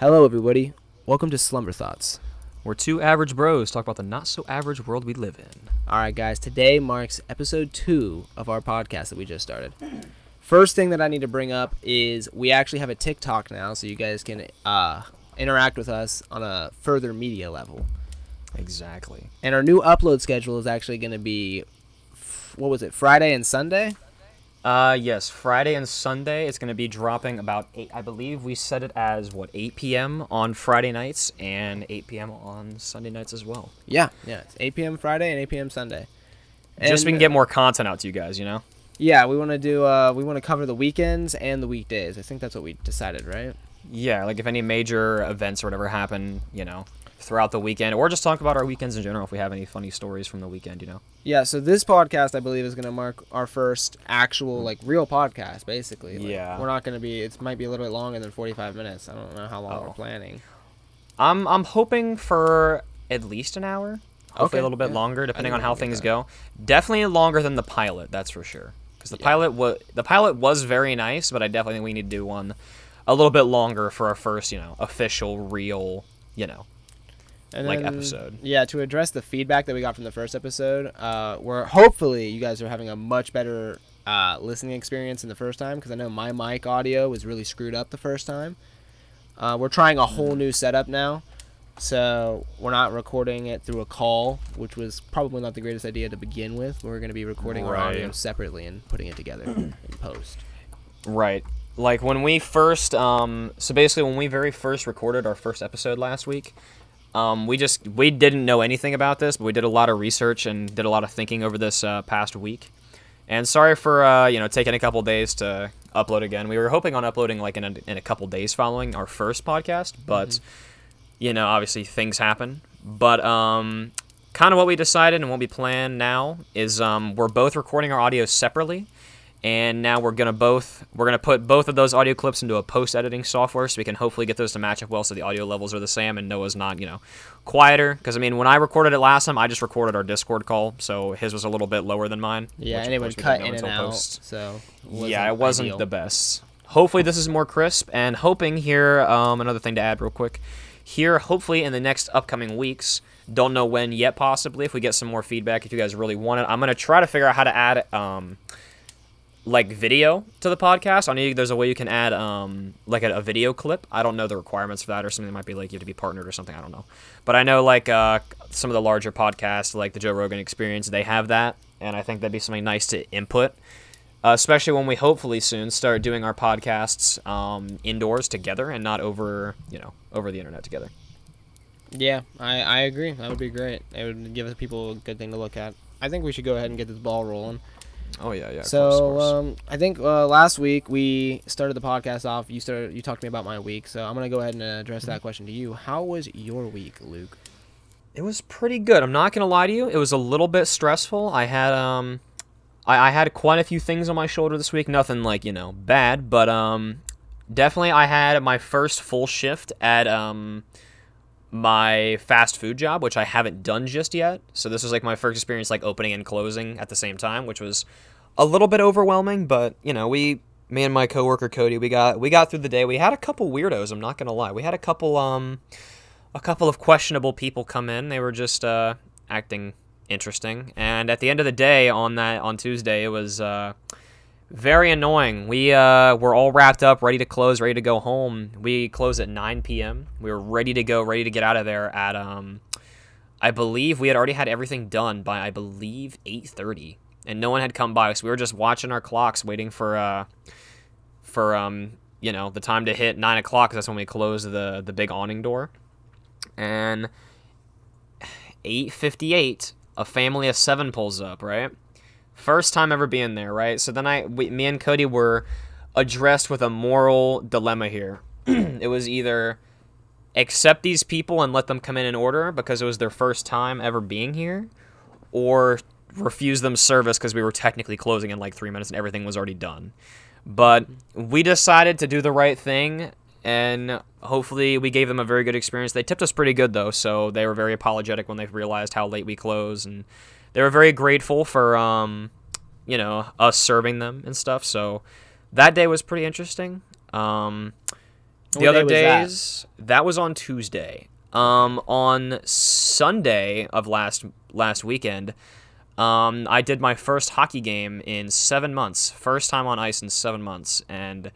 Hello, everybody. Welcome to Slumber Thoughts. We're two average bros talk about the not so average world we live in. All right, guys. Today marks episode two of our podcast that we just started. First thing that I need to bring up is we actually have a TikTok now, so you guys can uh, interact with us on a further media level. Exactly. And our new upload schedule is actually going to be, f- what was it, Friday and Sunday? Uh, yes, Friday and Sunday. It's gonna be dropping about eight. I believe we set it as what 8 p.m. on Friday nights and 8 p.m. on Sunday nights as well. Yeah, yeah. It's 8 p.m. Friday and 8 p.m. Sunday. Just so we can get more content out to you guys. You know. Yeah, we want to do. Uh, we want to cover the weekends and the weekdays. I think that's what we decided, right? Yeah, like if any major events or whatever happen, you know, throughout the weekend, or just talk about our weekends in general if we have any funny stories from the weekend. You know. Yeah. So this podcast, I believe, is going to mark our first actual, mm. like, real podcast. Basically. Like, Yeah. We're not going to be. It might be a little bit longer than 45 minutes. I don't know how long Oh. we're planning. I'm I'm hoping for at least an hour. Hopefully Okay, a little bit yeah. longer, depending on how things that. go. Definitely longer than the pilot, that's for sure. Because the Yeah. pilot was the pilot was very nice, but I definitely think we need to do one a little bit longer for our first, you know, official, real, you know. And Like, then, episode. Yeah, to address the feedback that we got from the first episode, uh, where hopefully you guys are having a much better uh, listening experience than the first time because I know my mic audio was really screwed up the first time. Uh, we're trying a whole new setup now, so we're not recording it through a call, which was probably not the greatest idea to begin with. We're going to be recording our audio separately and putting it together in post. Right. Like when we first um so basically when we very first recorded our first episode last week, um we just we didn't know anything about this, but we did a lot of research and did a lot of thinking over this uh, past week. And sorry for uh, you know taking a couple days to upload again. We were hoping on uploading like in a, in a couple days following our first podcast, but you know obviously things happen. But um kind of what we decided and what we plan now is um we're both recording our audio separately and now we're gonna both we're gonna put both of those audio clips into a post editing software so we can hopefully get those to match up well so the audio levels are the same and Noah's not you know quieter because I mean when I recorded it last time I just recorded our Discord call so his was a little bit lower than mine Yeah, and it would cut in and out. post. So yeah it wasn't ideal. the best hopefully this is more crisp and hoping here um, another thing to add real quick here hopefully in the next upcoming weeks don't know when yet possibly if we get some more feedback if you guys really want it i'm gonna try to figure out how to add um, like video to the podcast. I know there's a way you can add um like a, a video clip. I don't know the requirements for that or something. That might be like you have to be partnered or something. I don't know. But I know like uh, some of the larger podcasts, like the Joe Rogan Experience, they have that, and I think that'd be something nice to input. Uh, especially when we hopefully soon start doing our podcasts um, indoors together and not over you know over the internet together. Yeah, I, I agree. That would be great. It would give people a good thing to look at. I think we should go ahead and get this ball rolling. Oh yeah, yeah. so um, I think uh, last week we started the podcast off. You started. You talked to me about my week, so I'm gonna go ahead and address Mm-hmm. that question to you. How was your week, Luke? It was pretty good. I'm not gonna lie to you. It was a little bit stressful. I had um, I, I had quite a few things on my shoulder this week. Nothing like you know bad, but um, definitely I had my first full shift at um, my fast food job, which I haven't done just yet. So this was like my first experience like opening and closing at the same time, which was a little bit overwhelming. But you know, we me and my coworker Cody, we got we got through the day. We had a couple weirdos. I'm not gonna lie. We had a couple um a couple of questionable people come in. They were just uh, acting interesting, and at the end of the day, on that on Tuesday, it was uh, very annoying. We uh, were all wrapped up, ready to close, ready to go home. We closed at 9 p.m. We were ready to go, ready to get out of there at um, I believe we had already had everything done by I believe 8:30, and no one had come by, so we were just watching our clocks, waiting for uh, for um, you know, the time to hit nine o'clock. 'cause that's when we close the the big awning door and 8:58 a family of 7 pulls up, right? First time ever being there, right? So then I we, me and Cody were addressed with a moral dilemma here. it was either accept these people and let them come in in order because it was their first time ever being here or refuse them service because we were technically closing in like 3 minutes and everything was already done. But we decided to do the right thing and hopefully we gave them a very good experience. They tipped us pretty good though, so they were very apologetic when they realized how late we closed, and they were very grateful for um, you know, us serving them and stuff. So that day was pretty interesting. Um, The What other day was that? days that? was on Tuesday. Um, on Sunday of last last weekend, um, I did my first hockey game in seven months. First time on ice in seven months, and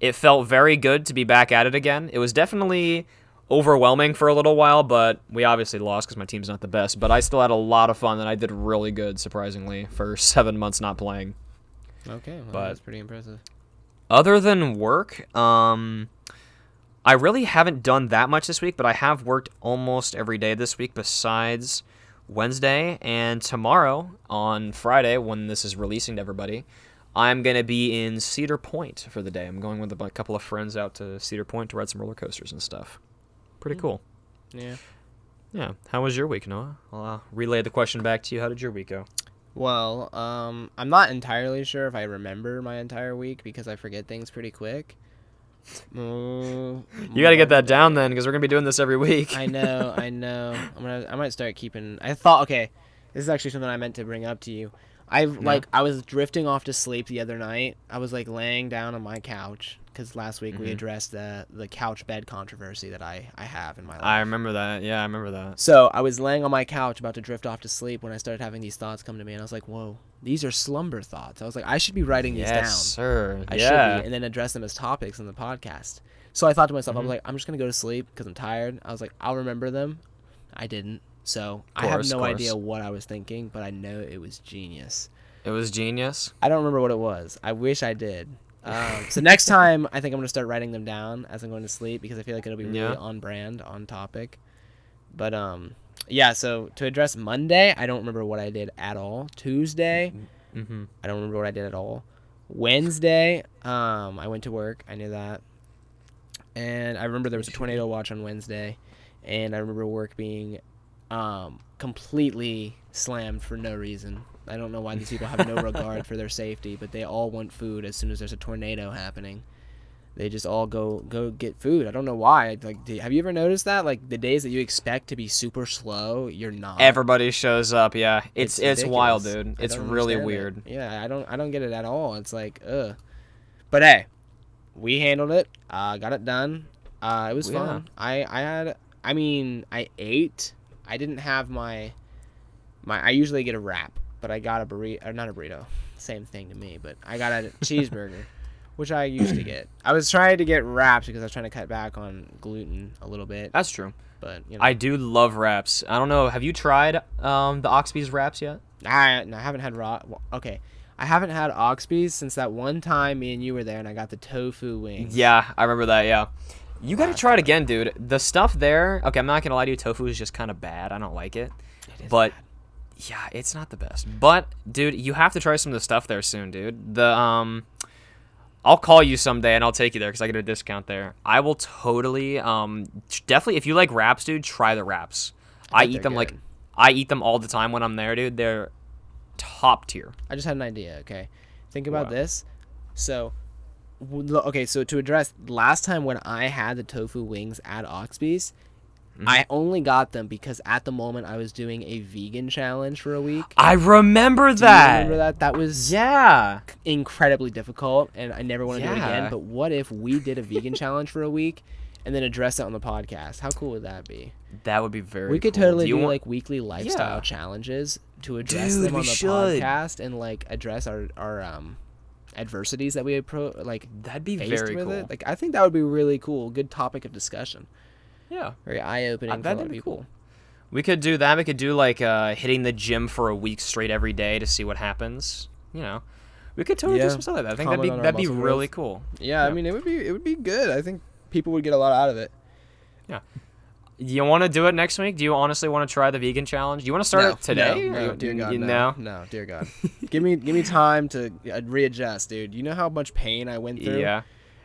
it felt very good to be back at it again. It was definitely overwhelming for a little while, but we obviously lost because my team's not the best. But I still had a lot of fun, and I did really good, surprisingly, for seven months not playing. Okay, well, But- that's pretty impressive. Other than work, um, I really haven't done that much this week, but I have worked almost every day this week besides Wednesday and tomorrow on Friday when this is releasing to everybody. I'm going to be in Cedar Point for the day. I'm going with a couple of friends out to Cedar Point to ride some roller coasters and stuff. Pretty cool. Yeah. Yeah. How was your week, Noah? I'll uh, relay the question back to you. How did your week go? Well, um, I'm not entirely sure if I remember my entire week because I forget things pretty quick. Mm, You got to get that down then because we're going to be doing this every week. I know, I know. I'm gonna, I might start keeping. I thought, okay, this is actually something I meant to bring up to you. I like, I was drifting off to sleep the other night. I was like laying down on my couch because last week we Mhm. addressed the the couch bed controversy that I I have in my life. I remember that. Yeah, I remember that. So I was laying on my couch about to drift off to sleep when I started having these thoughts come to me, and I was like, "Whoa, these are slumber thoughts." I was like, "I should be writing these Yes, down." sir. I yeah. should be, and then address them as topics in the podcast. So I thought to myself, I Mhm. was like, I'm just gonna go to sleep because I'm tired. I was like, I'll remember them. I didn't. So I have no course. idea what I was thinking, but I know it was genius. It was genius. I don't remember what it was. I wish I did. Um, so next time, I think I'm gonna start writing them down as I'm going to sleep because I feel like it'll be really Yeah. on brand, on topic. But um, yeah. So to address Monday, I don't remember what I did at all. Tuesday, Mm-hmm. I don't remember what I did at all. Wednesday, um, I went to work. I knew that, and I remember there was a tornado watch on Wednesday, and I remember work being um, completely slammed for no reason. I don't know why these people have no regard for their safety, but they all want food as soon as there's a tornado happening. They just all go go get food. I don't know why. Like, do, have you ever noticed that? Like the days that you expect to be super slow, you're not. Everybody shows up. Yeah, it's it's, wild, dude. It's really understand it. weird. Yeah, I don't I don't get it at all. It's like, ugh. But hey, we handled it. Uh, got it done. Uh, it was Yeah. fun. I I had. I mean, I ate. I didn't have my. My I usually get a wrap, but I got a burrito. Not a burrito. Same thing to me, but I got a cheeseburger. Which I used to get. I was trying to get wraps because I was trying to cut back on gluten a little bit, That's true. but you know, I do love wraps. I don't know. Have you tried um the Oxby's wraps yet? I, I haven't had raw. well, Okay, I haven't had Oxby's since that one time me and you were there, and I got the tofu wings. Yeah, I remember that. Yeah. You gotta try it again, dude. The stuff there. Okay, I'm not gonna lie to you. Tofu is just kind of bad. I don't like it. It is but bad. yeah, it's not the best. But dude, you have to try some of the stuff there soon, dude. The um, I'll call you someday and I'll take you there because I get a discount there. I will totally um, definitely if you like wraps, dude, try the wraps. I, bet eat them like. I eat them all the time when I'm there, dude. They're top tier. I just had an idea. Okay, think about What? this. So, okay, so to address last time when I had the tofu wings at Oxby's, Mm-hmm. I only got them because at the moment I was doing a vegan challenge for a week. I remember that. remember that? That was Yeah. incredibly difficult, and I never want to do it again. But what if we did a vegan challenge for a week? And then address it on the podcast. How cool would that be? That would be very. we could cool. totally do, you do want- like weekly lifestyle Yeah. challenges to address Dude, them on the should. podcast and like address our our um adversities that we appro- like That'd be very with cool. it. Like I think that would be really cool. Good topic of discussion. yeah. Very eye opening Uh, that'd be cool. We could do that. We could do like uh, hitting the gym for a week straight every day to see what happens. You know, we could totally Yeah. do some stuff like that. I think that'd be that'd be really growth. cool. Yeah, I mean it would be it would be good. I think people would get a lot out of it. You want to do it next week? Do you honestly want to try the vegan challenge? Do you want to start no, it today? No, no, dear God, you no. no, dear God. give me give me time to uh, readjust, dude. You know how much pain I went through Yeah.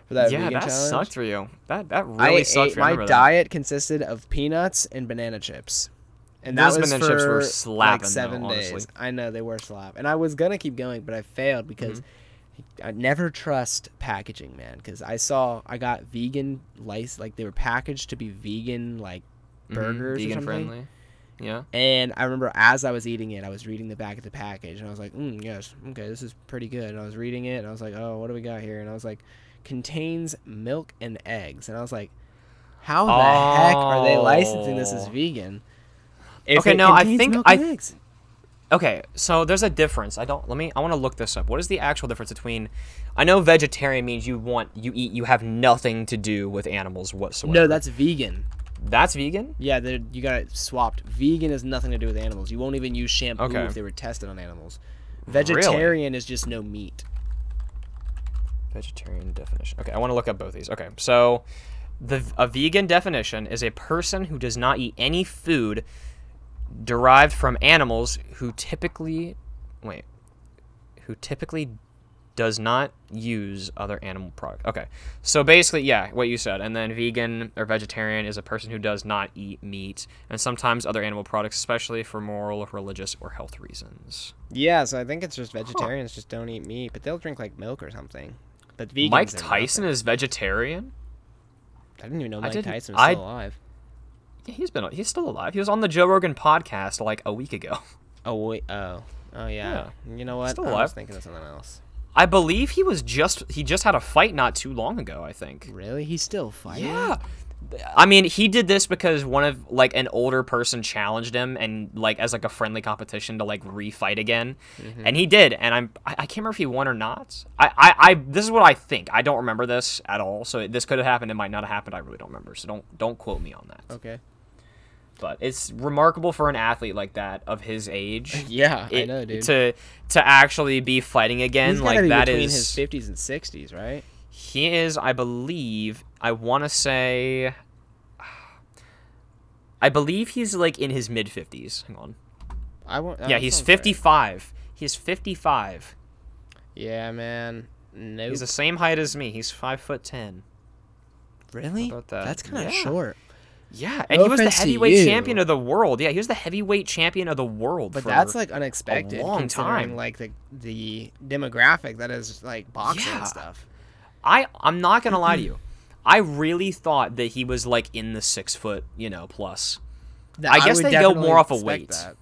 for that yeah, vegan that challenge. sucked for you. That that I really ate, sucked for. I my that. diet consisted of peanuts and banana chips. And that Those was banana chips were for, slapping, like seven honestly. days. I know they were slap, and I was gonna keep going, but I failed because Mm-hmm. I never trust packaging, man. Because I saw I got vegan lice, like they were packaged to be vegan, like Mhm, burgers or vegan friendly. Yeah. And I remember as I was eating it, I was reading the back of the package, and I was like, mm, "Yes, okay, this is pretty good." And I was reading it, and I was like, "Oh, what do we got here?" And I was like, contains milk and eggs, and I was like, how the heck are they licensing this as Oh. vegan? If Okay, no, I think I- eggs. Okay, so there's a difference. I don't. Let me. I want to look this up. What is the actual difference between? I know vegetarian means you want you eat you have nothing to do with animals whatsoever. No, that's vegan. that's vegan. Yeah, you got it swapped. Vegan has nothing to do with animals. You won't even use shampoo Okay. if they were tested on animals. Vegetarian is just no meat. Vegetarian definition. Okay, I want to look up both these. Okay, so the a vegan definition is a person who does not eat any food derived from animals who typically wait, who typically does not use other animal products. Okay. So basically, yeah, what you said. And then vegan or vegetarian is a person who does not eat meat and sometimes other animal products, especially for moral, religious, or health reasons. Yeah, so I think it's just vegetarians just don't eat meat, but they'll drink like milk or something. But vegans Mike Tyson is vegetarian? I didn't even know Mike Tyson was I- still alive. Yeah, he's been he's still alive. He was on the Joe Rogan podcast like a week ago. Oh wait, oh, oh yeah. You know what? Still I was alive. thinking of something else. I believe he was just he just had a fight not too long ago, I think. Really? He's still fighting? Yeah. I mean, he did this because one of like an older person challenged him and like as like a friendly competition to like refight again, mm-hmm. and he did. And I'm I, I can't remember if he won or not. I, I I this is what I think. I don't remember this at all. So this could have happened. It might not have happened. I really don't remember. So don't don't quote me on that. Okay. But it's remarkable for an athlete like that of his age. Yeah, I know, dude. To to actually be fighting again He's like that between is his fifties and sixties, right? he is I believe I want to say I believe he's like in his mid 50s. Hang on. I want. Oh, yeah, he's 55. He's 55. Yeah, man. Nope. He's the same height as me. He's 5 foot 10. really? about that? That's kind of Yeah. short. Yeah, and No he was the heavyweight champion of the world. Yeah, he was the heavyweight champion of the world But that's like unexpected long considering time. like the the demographic that is like boxing Yeah. and stuff. I I'm not going to lie to you. I really thought that he was like in the 6 foot, you know, plus. Th- I guess would they go more off of weight. that.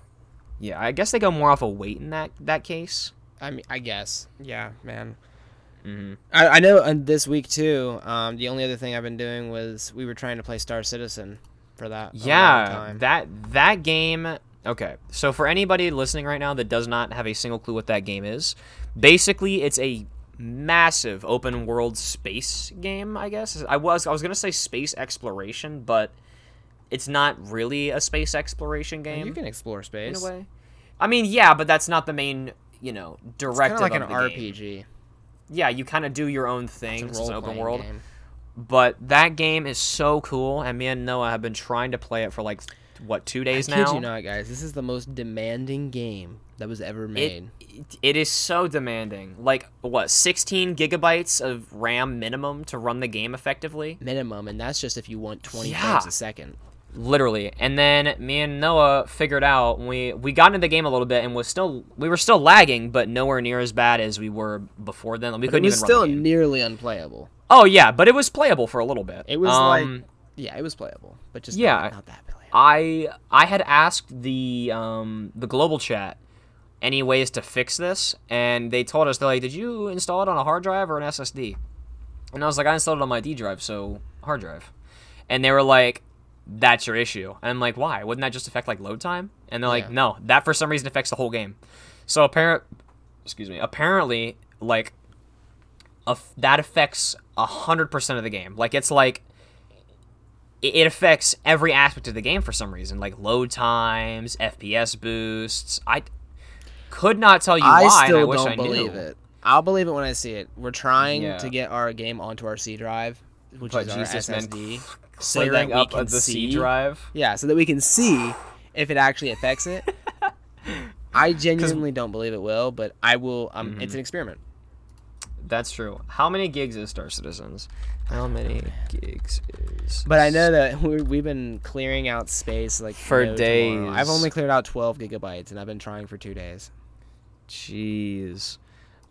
Yeah, I guess they go more off of weight in that that case. I mean, I guess. Yeah, man. Mhm. I, I know uh, this week too. Um, the only other thing I've been doing was we were trying to play Star Citizen for that. Yeah, time. that that game. Okay, so for anybody listening right now that does not have a single clue what that game is, basically it's a massive open world space game. I guess I was I was gonna say space exploration, but it's not really a space exploration game you can explore space in a way. I mean, yeah, but that's not the main. You know, It's kind of like an the game. Yeah, you kind of do your own thing. It's an open world. game. But that game is so cool, and me and Noah have been trying to play it for like what two days I now. kid you not, guys. This is the most demanding game that was ever made. It, it is so demanding. Like what, 16 gigabytes of RAM minimum to run the game effectively? Minimum, and that's just if you want 20 Yeah. frames a second. Literally. And then me and Noah figured out we we got into the game a little bit and was still we were still lagging, but nowhere near as bad as we were before then. We But couldn't was even still nearly unplayable. Oh yeah, but it was playable for a little bit. It was Um, like, yeah, it was playable, but just yeah. not, not that playable. I I had asked the um the global chat any ways to fix this, and they told us they're like, "Did you install it on a hard drive or an SSD?" And I was like, "I installed it on my D drive, so hard drive." And they were like, "That's your issue." And I'm like, "Why? Wouldn't that just affect like load time?" And they're like, Yeah. "No, that for some reason affects the whole game." So apparent, excuse me, apparently like, af- that affects a hundred percent of the game. Like it's like it affects every aspect of the game for some reason, like load times, FPS boosts. I could not tell you I why. still I wish don't I believe knew. it. I'll believe it when I see it. We're trying Yeah. to get our game onto our C drive, which But is Jesus, our SSD, that Clearing we up of the see. C drive. Yeah, so that we can see if it actually affects it. I genuinely don't believe it will, but I will. Um, Mm-hmm. It's an experiment. That's true. How many gigs is Star Citizens? How many gigs is? But I know that we we've been clearing out space like For no tomorrow. I've only cleared out 12 gigabytes, and I've been trying for two days. Jeez.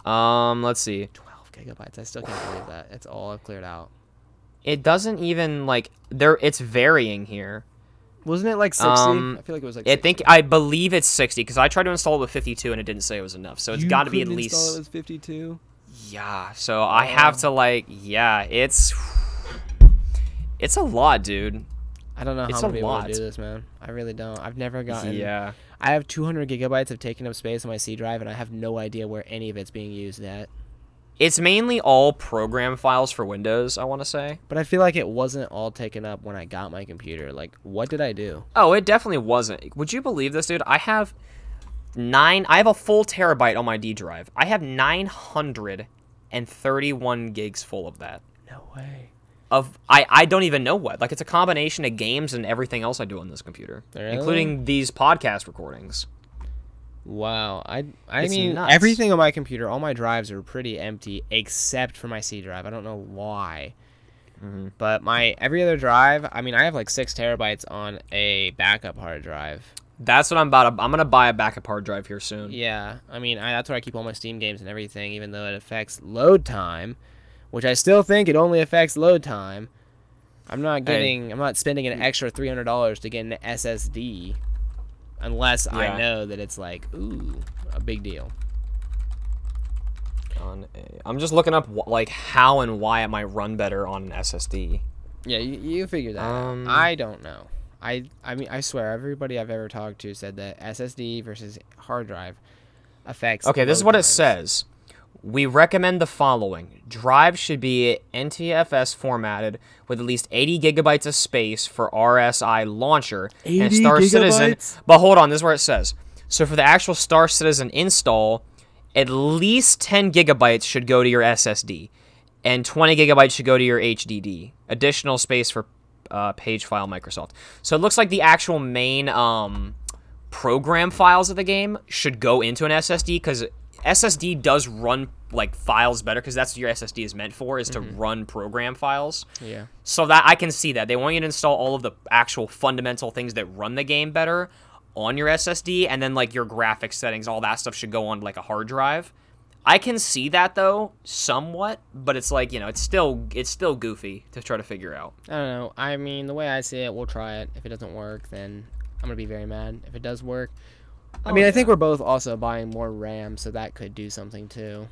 Um, let's see. 12 gigabytes. I still can't believe that. It's all I've cleared out. It doesn't even like there. It's varying here. Wasn't it like 60? Um, I feel like it was like. I think I believe it's 60 because I tried to install it with 52 and it didn't say it was enough. So it's got to be at least. install it with 52. Yeah, so I have to like, yeah, it's it's a lot, dude. I don't know how It's I'm a gonna be able lot. to do this, man. I really don't. I've never gotten. Yeah. I have 200 gigabytes of taken up space on my C drive, and I have no idea where any of it's being used at. It's mainly all program files for Windows, I want to say. But I feel like it wasn't all taken up when I got my computer. Like, what did I do? Oh, it definitely wasn't. Would you believe this, dude? I have nine. I have a full terabyte on my D drive. I have nine hundred and thirty-one gigs full of that. No way. Of I, I don't even know what. Like it's a combination of games and everything else I do on this computer, Really? including these podcast recordings. Wow. I I It's mean, nuts. everything on my computer, all my drives are pretty empty except for my C drive. I don't know why. Mhm. But my every other drive, I mean, I have like six terabytes on a backup hard drive. That's what I'm about. To, I'm gonna buy a backup hard drive here soon. Yeah, I mean, I, that's where I keep all my Steam games and everything, even though it affects load time, which I still think it only affects load time. I'm not Hey. getting, I'm not spending an extra three hundred dollars to get an SSD, unless Yeah. I know that it's like, ooh, a big deal. On a, I'm just looking up like how and why it might run better on an SSD. Yeah, you, you figure that Um, out. I don't know. I I mean, I swear, everybody I've ever talked to said that SSD versus hard drive affects. Okay, this is what it says. We recommend the following. Drive should be NTFS formatted with at least 80 gigabytes of space for RSI launcher 80 and Star Citizen. But hold on, this is where it says. So for the actual Star Citizen install, at least 10 gigabytes should go to your SSD, and 20 gigabytes should go to your HDD. Additional space for uh, page file Microsoft. So it looks like the actual main um, program files of the game should go into an SSD because SSD does run like files better because that's what your SSD is meant for is to mm-hmm. run program files. Yeah. So that I can see that they want you to install all of the actual fundamental things that run the game better on your SSD, and then like your graphics settings, all that stuff should go on like a hard drive. I can see that though, somewhat, but it's like you know, it's still it's still goofy to try to figure out. I don't know. I mean, the way I see it, we'll try it. If it doesn't work, then I'm gonna be very mad. If it does work, I mean, I think we're both also buying more RAM, so that could do something too.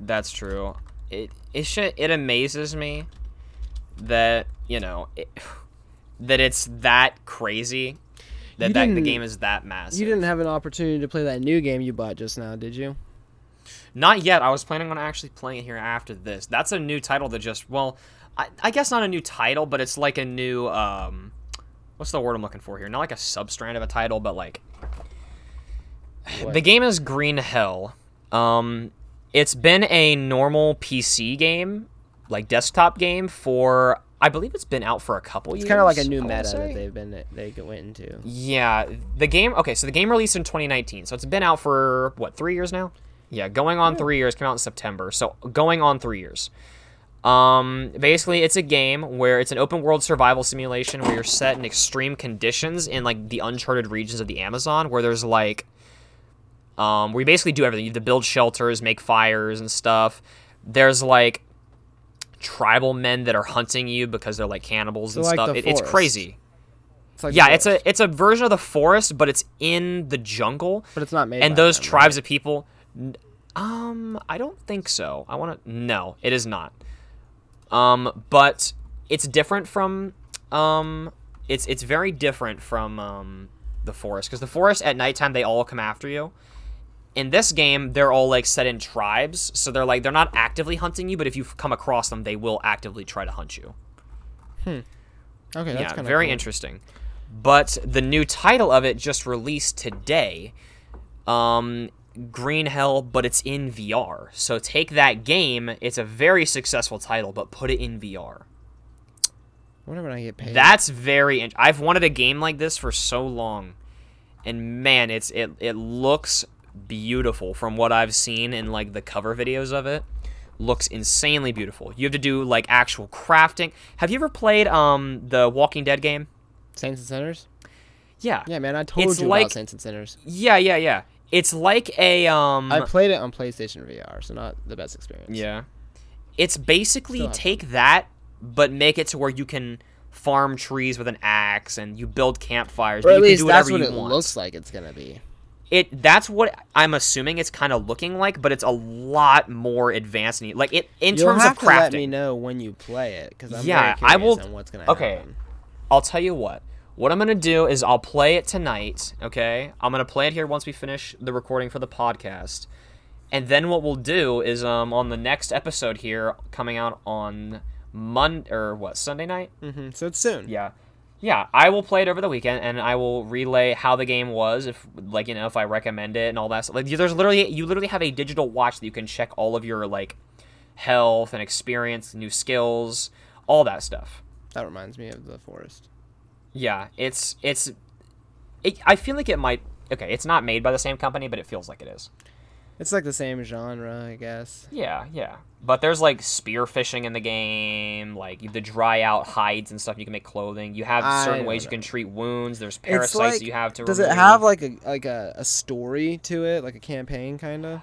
That's true. It it should, it amazes me that you know it, that it's that crazy that, that the game is that massive. You didn't have an opportunity to play that new game you bought just now, did you? Not yet. I was planning on actually playing it here after this. That's a new title that just well, I, I guess not a new title, but it's like a new um, what's the word I'm looking for here? Not like a substrand of a title, but like What? the game is Green Hell. Um, it's been a normal PC game, like desktop game for I believe it's been out for a couple It's years. kind of like a new meta that they've been they went into. Yeah, the game. Okay, so the game released in 2019, so it's been out for what three years now? Yeah, going on three years. Came out in September, so going on three years. Um, basically, it's a game where it's an open world survival simulation where you're set in extreme conditions in like the uncharted regions of the Amazon, where there's like, um, where you basically do everything. You have to build shelters, make fires and stuff. There's like tribal men that are hunting you because they're like cannibals So and like stuff. It- it's crazy. It's like Yeah, it's a it's a version of the forest, but it's in the jungle, but it's not made. and those them, tribes right? of people. Um, I don't think so. I want to. No, it is not. Um, but it's different from. Um, it's it's very different from um the forest because the forest at nighttime they all come after you. In this game, they're all like set in tribes, so they're like they're not actively hunting you, but if you come across them, they will actively try to hunt you Hmm. Okay, that's yeah, kind of very cool. interesting. But the new title of it just released today. Um, Green Hell, but it's in VR. So take that game. It's a very successful title, but put it in VR. Wonder when I get paid. That's very. In- I've wanted a game like this for so long, and man, it's it. It looks beautiful from what I've seen in like the cover videos of it. Looks insanely beautiful. You have to do like actual crafting. Have you ever played um the Walking Dead game? Saints and Sinners. Yeah. Yeah, man, I told It's you like- about Saints and Sinners. Yeah, yeah, yeah. It's like a um I played it on PlayStation VR, so not the best experience. yeah. It's basically take that but make it to where you can farm trees with an axe and you build campfires. or but at you can least do that's whatever what it want. looks like it's gonna be. It that's what I'm assuming it's kind of looking like, but it's a lot more advanced. And, like it in You'll terms have of to let me know when you play it because I'm Yeah, I will- what's gonna okay. happen. I'll tell you what. What I'm gonna do is I'll play it tonight. Okay, I'm gonna play it here once we finish the recording for the podcast, and then what we'll do is um on the next episode here coming out on Monday or what Sunday night. hmm So it's soon. Yeah. Yeah, I will play it over the weekend and I will relay how the game was if like you know if I recommend it and all that stuff. Like there's literally you literally have a digital watch that you can check all of your like health and experience, new skills, all that stuff. That reminds me of the forest. Yeah, it's it's it, I feel like it might okay, it's not made by the same company, but it feels like it is. It's like the same genre, I guess. Yeah, yeah. But there's like spear fishing in the game, like the dry out hides and stuff. You can make clothing. You have I certain ways you can treat wounds. There's parasites like, you have to. does it have like a like a, a story to it, like a campaign kind of?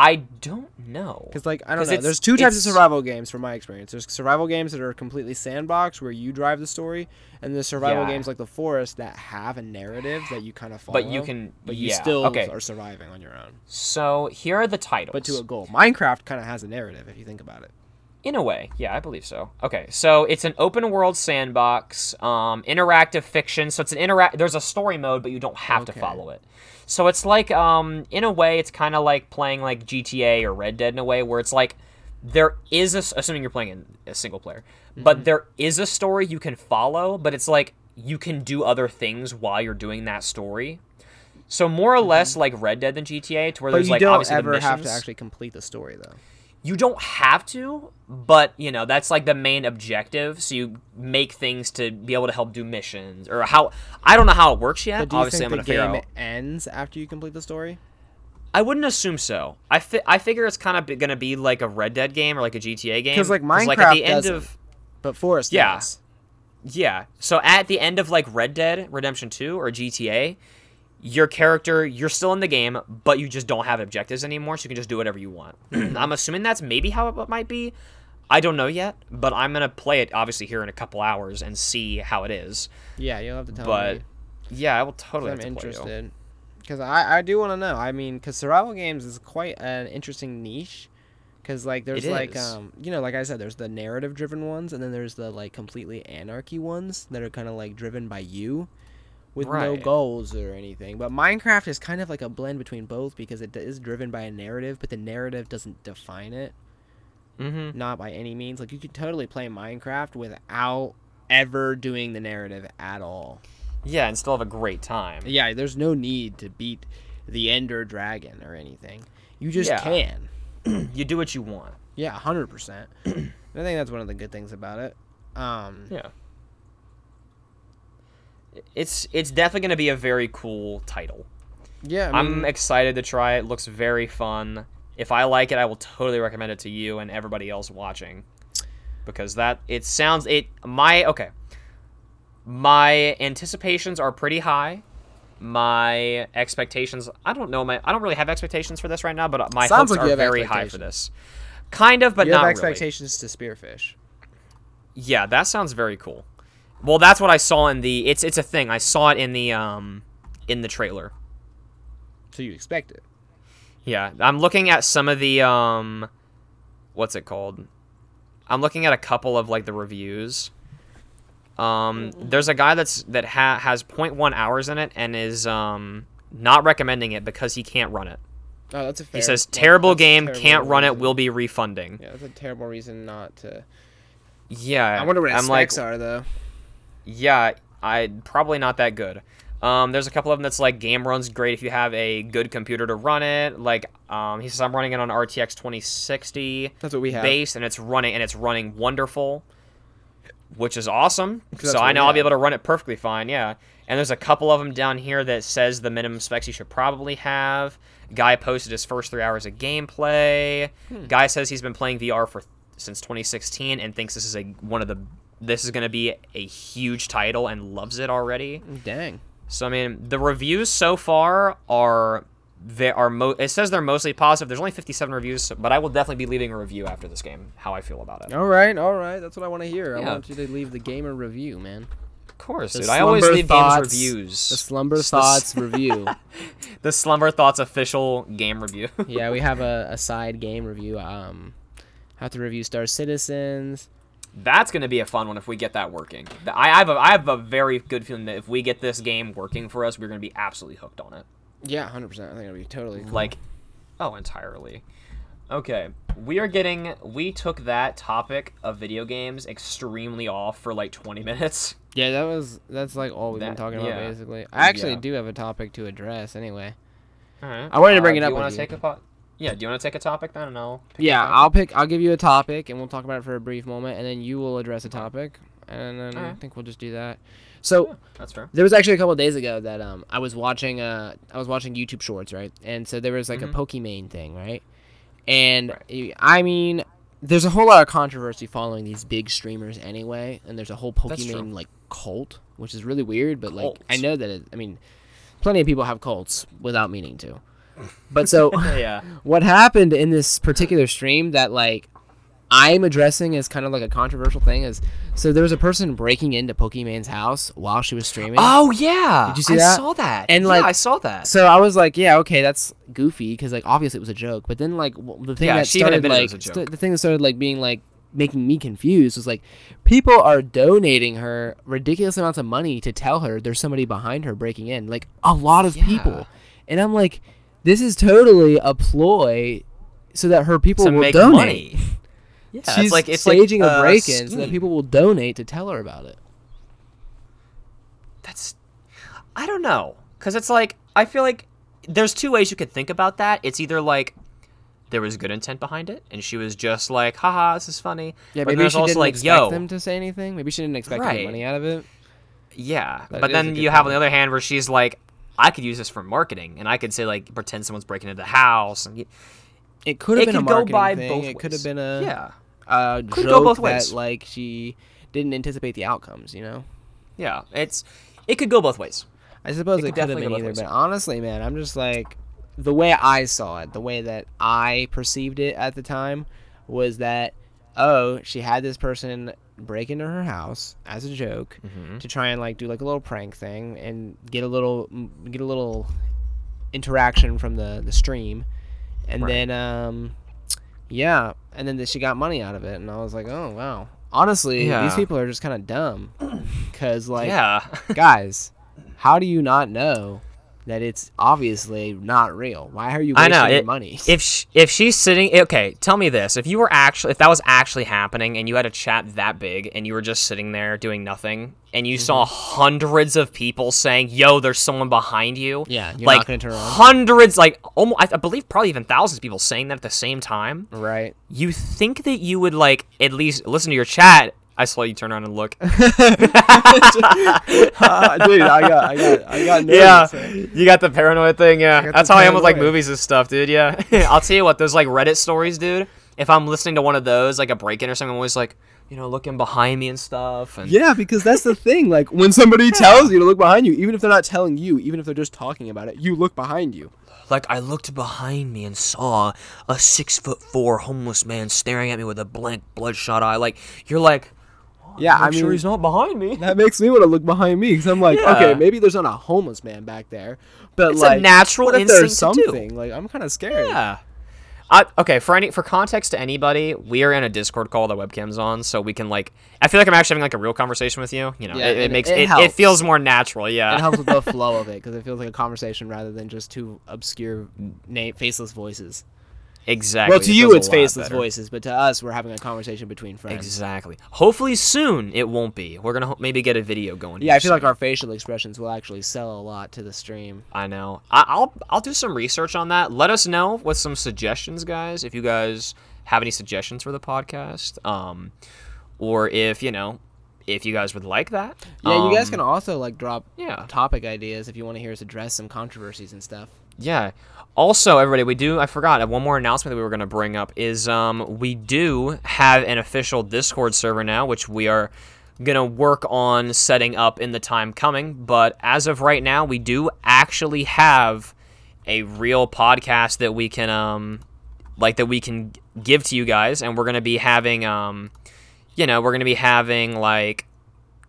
I don't know. Because like I don't know. There's two types of survival games from my experience. There's survival games that are completely sandbox where you drive the story, and there's survival Yeah. games like the forest that have a narrative that you kind of follow. But you can, but you yeah, still okay. are surviving on your own. So here are the titles. But to a goal. Minecraft kind of has a narrative if you think about it. In a way, yeah, I believe so. Okay, so it's an open world sandbox, um, interactive fiction. So it's an interact. There's a story mode, but you don't have to follow it. So it's like, um, in a way, it's kind of like playing like GTA or Red Dead in a way, where it's like there is a, assuming you're playing in a single player, Mm-hmm. but there is a story you can follow, but it's like you can do other things while you're doing that story. So more or less like Red Dead than GTA, to where Mm-hmm. But there's you like don't obviously ever have to actually complete the story though. You don't have to, but you know that's like the main objective. So you make things to be able to help do missions or how I don't know how it works yet. But do you Obviously, I'm think gonna the game out. ends after you complete the story? I wouldn't assume so. I fi- I figure it's kind of gonna be like a Red Dead game or like a GTA game. 'Cause, like, like at Minecraft the end of But forest Yeah. does. Yeah. So at the end of like Red Dead Redemption 2 or GTA, your character, you're still in the game, but you just don't have objectives anymore, so you can just do whatever you want. I'm assuming that's maybe how it might be. I don't know yet, but I'm going to play it obviously here in a couple hours and see how it is. Yeah, you'll have to tell But me. yeah, I will totally I'm to interested. Because I, I do want to know. I mean, because survival games is quite an interesting niche. Because like there's It like is. um you know like I said there's the narrative driven ones and then there's the like completely anarchy ones that are kind of like driven by you, with no goals or anything. But Minecraft is kind of like a blend between both because it is driven by a narrative, but the narrative doesn't define it. Mm-hmm. Not by any means. Like you could totally play Minecraft without ever doing the narrative at all. Yeah, and still have a great time. Yeah, there's no need to beat the Ender Dragon or anything. You just Yeah. can. You do what you want. Yeah, hundred percent. I think that's one of the good things about it. Um, Yeah. It's it's definitely going to be a very cool title. yeah, I I'm excited to try it. Looks very fun. If I like it, I will totally recommend it to you and everybody else watching. Because that it sounds it my okay. My anticipations are pretty high. My expectations I don't know my I don't really have expectations for this right now, but my Sounds hopes like are very high for this. Kind of, but you not have really. expectations to Spearfish. Yeah, that sounds very cool. Well, that's what I saw in the it's it's a thing. I saw it in the um in the trailer. So you expect it. Yeah, I'm looking at some of the um what's it called? I'm looking at a couple of like the reviews. Um there's a guy that's that ha- has 0.1 hours in it and is um not recommending it because he can't run it. Oh, that's a fair. He says terrible game, terrible can't run it, will be refunding. Yeah, that's a terrible reason not to. Yeah. I wonder what its I'm like specs are though. Yeah, I probably not that good. Um, there's a couple of them that's like game runs great if you have a good computer to run it. Like um, he says I'm running it on RTX 2060 That's what we have. base, and it's running and it's running wonderful, which is awesome. So I know I'll be able to run it perfectly fine. Yeah, and there's a couple of them down here that says the minimum specs you should probably have. Guy posted his first three hours of gameplay. Hmm. Guy says he's been playing VR for since 2016 and thinks this is a one of the this is going to be a huge title and loves it already. Dang. So I mean, the reviews so far are they are mo- it says they're mostly positive. There's only 57 reviews, but I will definitely be leaving a review after this game how I feel about it. All right, all right. That's what I want to hear. I want you to leave the gamer review, man. Of course, The dude. I always leave thoughts- games reviews. The Slumber the Thoughts review. the Slumber Thoughts official game review. yeah, we have a, a side game review. Um, have to review Star Citizens. That's gonna be a fun one if we get that working. I I have a, I have a very good feeling that if we get this game working for us, we're gonna be absolutely hooked on it. Yeah, hundred percent. I think it'll be totally cool. Like, oh, entirely. Okay, we are getting. We took that topic of video games extremely off for like 20 minutes. yeah, that was that's like all we've been That- talking about yeah. basically. I actually Yeah. do have a topic to address anyway. All right. I wanted to bring it uh, do up You with want to take a po- Yeah. Do you want to take a topic then, and I'll. Yeah? I'll pick. I'll give you a topic, and we'll talk about it for a brief moment, and then you will address a topic, and then I think we'll just do that. So Yeah, that's fair. there was actually a couple of days ago that um I was watching uh I was watching YouTube Shorts right, and so there was like Mhm. a Pokimane thing right, and Right. I mean there's a whole lot of controversy following these big streamers anyway, and there's a whole. Pokimane like cult, which is really weird, but like I know that it, I mean, plenty of people have cults without meaning to, but so. yeah. what happened in this particular stream that like I'm addressing as kind of like a controversial thing is so there was a person breaking into Pokimane's house while she was streaming. Oh yeah. Did you see I that? I saw that. And, yeah, like- I saw that. So I was like, yeah, okay, that's goofy because like obviously it was a joke. But then like the thing Yeah, that started like st- the thing that started like being like making me confused was like people are donating her ridiculous amounts of money to tell her there's somebody behind her breaking in. Like a lot of Yeah. people, and I'm like, this is totally a ploy so that her people to will make donate. money. Yeah, She's it's like it's staging like a break-in so that people will donate to tell her about it. That's I don't know cuz it's like I feel like there's two ways you could think about that. It's either like there was good intent behind it and she was just like haha this is funny. Yeah, but maybe she also didn't like expect yo them to say anything. Maybe she didn't expect Right. money out of it. yeah. That but then you have on the other hand where she's like I could use this for marketing and I could say like pretend someone's breaking into the house and It could have been a could go marketing by thing. both it could have been a Yeah. a Could joke go both ways. that like she didn't anticipate the outcomes. You know. Yeah, it's it could go both ways. I suppose It it, could have been go either, both ways. but honestly, man, I'm just like the way I saw it, the way that I perceived it at the time was that oh, she had this person break into her house as a joke Mm-hmm. to try and like do like a little prank thing and get a little get a little interaction from the the stream, and Right. then um, yeah, and then she got money out of it, and I was like, oh wow. Honestly, these people are just kind of dumb, cause like yeah. guys, how do you not know that it's obviously not real? Why are you I wasting know, your it- money? if sh- if she's sitting okay tell me this if you were actually if that was actually happening and you had a chat that big and you were just sitting there doing nothing and you saw Mm-hmm. hundreds of people saying yo there's someone behind you yeah, you're like not gonna turn hundreds like almost I, I believe probably even thousands of people saying that at the same time right? you think that you would like at least listen to your chat i saw you turn around and look ah, dude, I got, I got, I got Nervous, yeah, you got the paranoid thing. Yeah, that's how I am with like movies and stuff, dude. Yeah, I'll tell you what, those like Reddit stories, dude. If I'm listening to one of those, like a break-in or something, I'm always like, you know, looking behind me and stuff. And Yeah, because that's the thing. Like when somebody tells you to look behind you, even if they're not telling you, even if they're just talking about it, you look behind you. like I looked behind me and saw a six foot four homeless man staring at me with a blank, bloodshot eye. Like you're like, Yeah, I'm I mean, sure he's not behind me. that makes me want to look behind me because I'm like, Yeah. okay, maybe there's not a homeless man back there, but It's a like, natural what if there's instinct to do. something? Like, I'm kind of scared. Yeah. I, okay, for any for context to anybody, we are in a Discord call. The webcam's on, so we can like. I feel like I'm actually having like a real conversation with you. You know, Yeah, it, it makes it it, it, feels more natural. Yeah, it helps with the flow of it because it feels like a conversation rather than just two obscure, na- faceless voices. Exactly. well, to It you it's faceless better. voices, but to us we're having a conversation between friends. Exactly. Hopefully soon it won't be. We're gonna ho- maybe get a video going. Yeah, I feel like our facial expressions will actually sell a lot to the stream. I know. I, I'll I'll do some research on that. Let us know with some suggestions, guys. If you guys have any suggestions for the podcast, um, or if you know, if you guys would like that. Yeah, you guys Um, can also like drop Yeah. topic ideas if you want to hear us address some controversies and stuff. Yeah. Also, everybody, we do. I forgot one more announcement that we were going to bring up is um we do have an official Discord server now, which we are gonna work on setting up in the time coming. But as of right now, we do actually have a real podcast that we can um like that we can give to you guys, and we're gonna be having um you know we're gonna be having like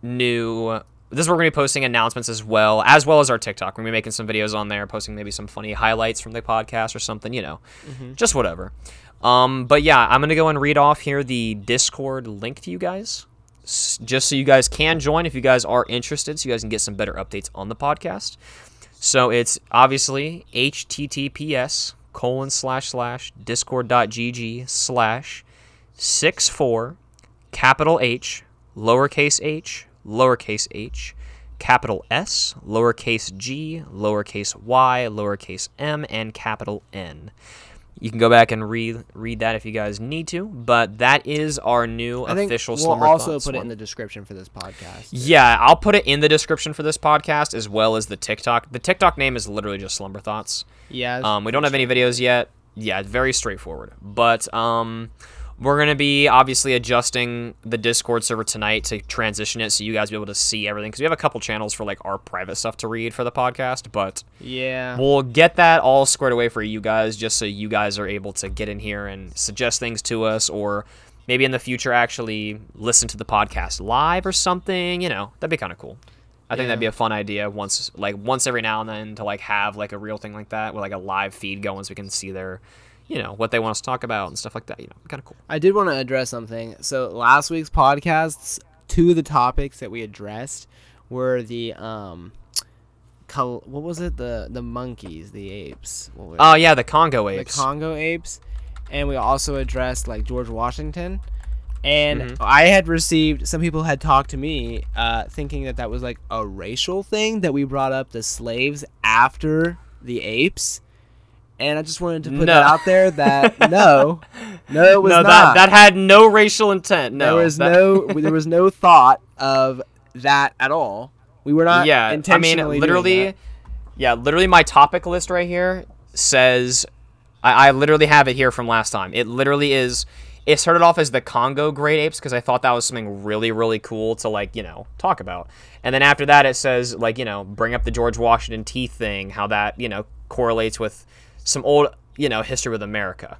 new this is where we're gonna be posting announcements as well, as well as our TikTok. We're gonna be making some videos on there, posting maybe some funny highlights from the podcast or something, you know, just whatever. Um, but yeah, I'm gonna go and read off here the Discord link to you guys, s- just so you guys can join if you guys are interested, so you guys can get some better updates on the podcast. So it's obviously https colon slash slash discord.gg slash six four capital H lowercase h lowercase h capital S lowercase g lowercase y lowercase m and capital N. You can go back and read read that if you guys need to, but that is our new I think official we'll Slumber also Thoughts put it one. in the description for this podcast. Yeah, I'll put it in the description for this podcast as well as the TikTok. The TikTok name is literally just Slumber Thoughts. Yeah. Um, we don't have any videos yet. Yeah, very straightforward. But um, we're gonna be obviously adjusting the Discord server tonight to transition it so you guys be able to see everything because we have a couple channels for like our private stuff to read for the podcast. But Yeah. we'll get that all squared away for you guys just so you guys are able to get in here and suggest things to us or maybe in the future actually listen to the podcast live or something you know that'd be kind of cool i think Yeah. that'd be a fun idea once like once every now and then to like have like a real thing like that with like a live feed going so we can see their you know what they want us to talk about and stuff like that you know kind of cool I did want to address something. So last week's podcasts, two of the topics that we addressed were the um, col- what was it? The the monkeys, the apes. What oh yeah the congo apes. the Congo apes, and we also addressed like George Washington. And Mhm. I had received some people had talked to me, uh, thinking that that was like a racial thing that we brought up the slaves after the apes. And I just wanted to put No. that out there that no, no, it was no not. that that had no racial intent no there was that- no there was no thought of that at all. We were not yeah, I mean, literally, yeah, literally, my topic list right here says, I, I literally have it here from last time. It literally is. It started off as the Congo great apes because I thought that was something really, really cool to like, you know, talk about. And then after that, it says like, you know, bring up the George Washington teeth thing, how that you know correlates with some old, you know, history with America.